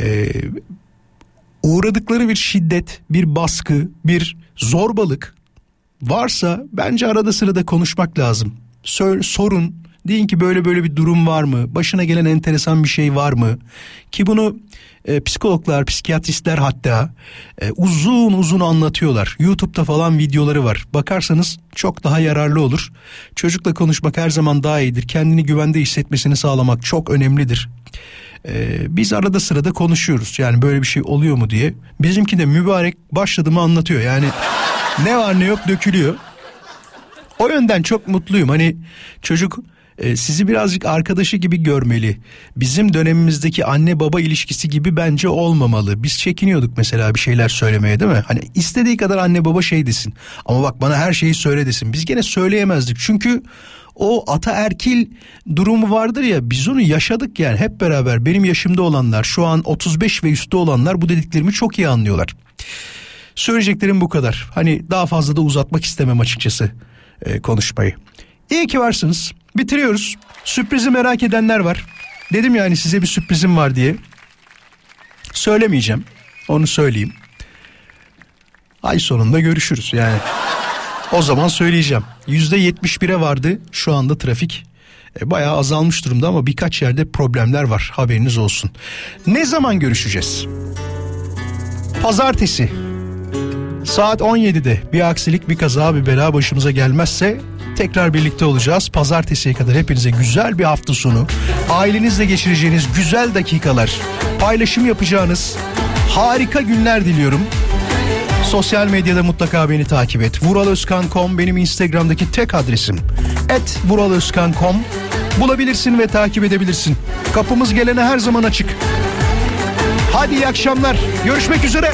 Ee, uğradıkları bir şiddet, bir baskı, bir zorbalık varsa bence arada sırada konuşmak lazım. Sor, sorun. Deyin ki böyle böyle bir durum var mı? Başına gelen enteresan bir şey var mı? Ki bunu e, psikologlar, psikiyatristler hatta e, uzun uzun anlatıyorlar. YouTube'da falan videoları var. Bakarsanız çok daha yararlı olur. Çocukla konuşmak her zaman daha iyidir. Kendini güvende hissetmesini sağlamak çok önemlidir. E, biz arada sırada konuşuyoruz. Yani böyle bir şey oluyor mu diye. Bizimki de mübarek başladı mı anlatıyor. Yani ne var ne yok dökülüyor. O yönden çok mutluyum. Hani çocuk e, sizi birazcık arkadaşı gibi görmeli. Bizim dönemimizdeki anne baba ilişkisi gibi bence olmamalı. Biz çekiniyorduk mesela bir şeyler söylemeye değil mi? Hani istediği kadar anne baba şey desin. Ama bak bana her şeyi söyle desin. Biz gene söyleyemezdik. Çünkü o ataerkil durumu vardır ya biz onu yaşadık yani hep beraber benim yaşımda olanlar şu an 35 ve üstü olanlar bu dediklerimi çok iyi anlıyorlar. Söyleyeceklerim bu kadar. Hani daha fazla da uzatmak istemem açıkçası e, konuşmayı. İyi ki varsınız. Bitiriyoruz. Sürprizi merak edenler var. Dedim yani size bir sürprizim var diye. Söylemeyeceğim. Onu söyleyeyim. Ay sonunda görüşürüz yani. O zaman söyleyeceğim. Yüzde yetmiş bire vardı şu anda trafik. E, bayağı azalmış durumda ama birkaç yerde problemler var haberiniz olsun. Ne zaman görüşeceğiz? Pazartesi. Saat 17'de bir aksilik bir kaza bir bela başımıza gelmezse tekrar birlikte olacağız. Pazartesiye kadar hepinize güzel bir hafta sonu, ailenizle geçireceğiniz güzel dakikalar, paylaşım yapacağınız harika günler diliyorum. Sosyal medyada mutlaka beni takip et. Vuralözkan.com benim Instagram'daki tek adresim. Et vuralözkan.com bulabilirsin ve takip edebilirsin. Kapımız gelene her zaman açık. Hadi iyi akşamlar. Görüşmek üzere.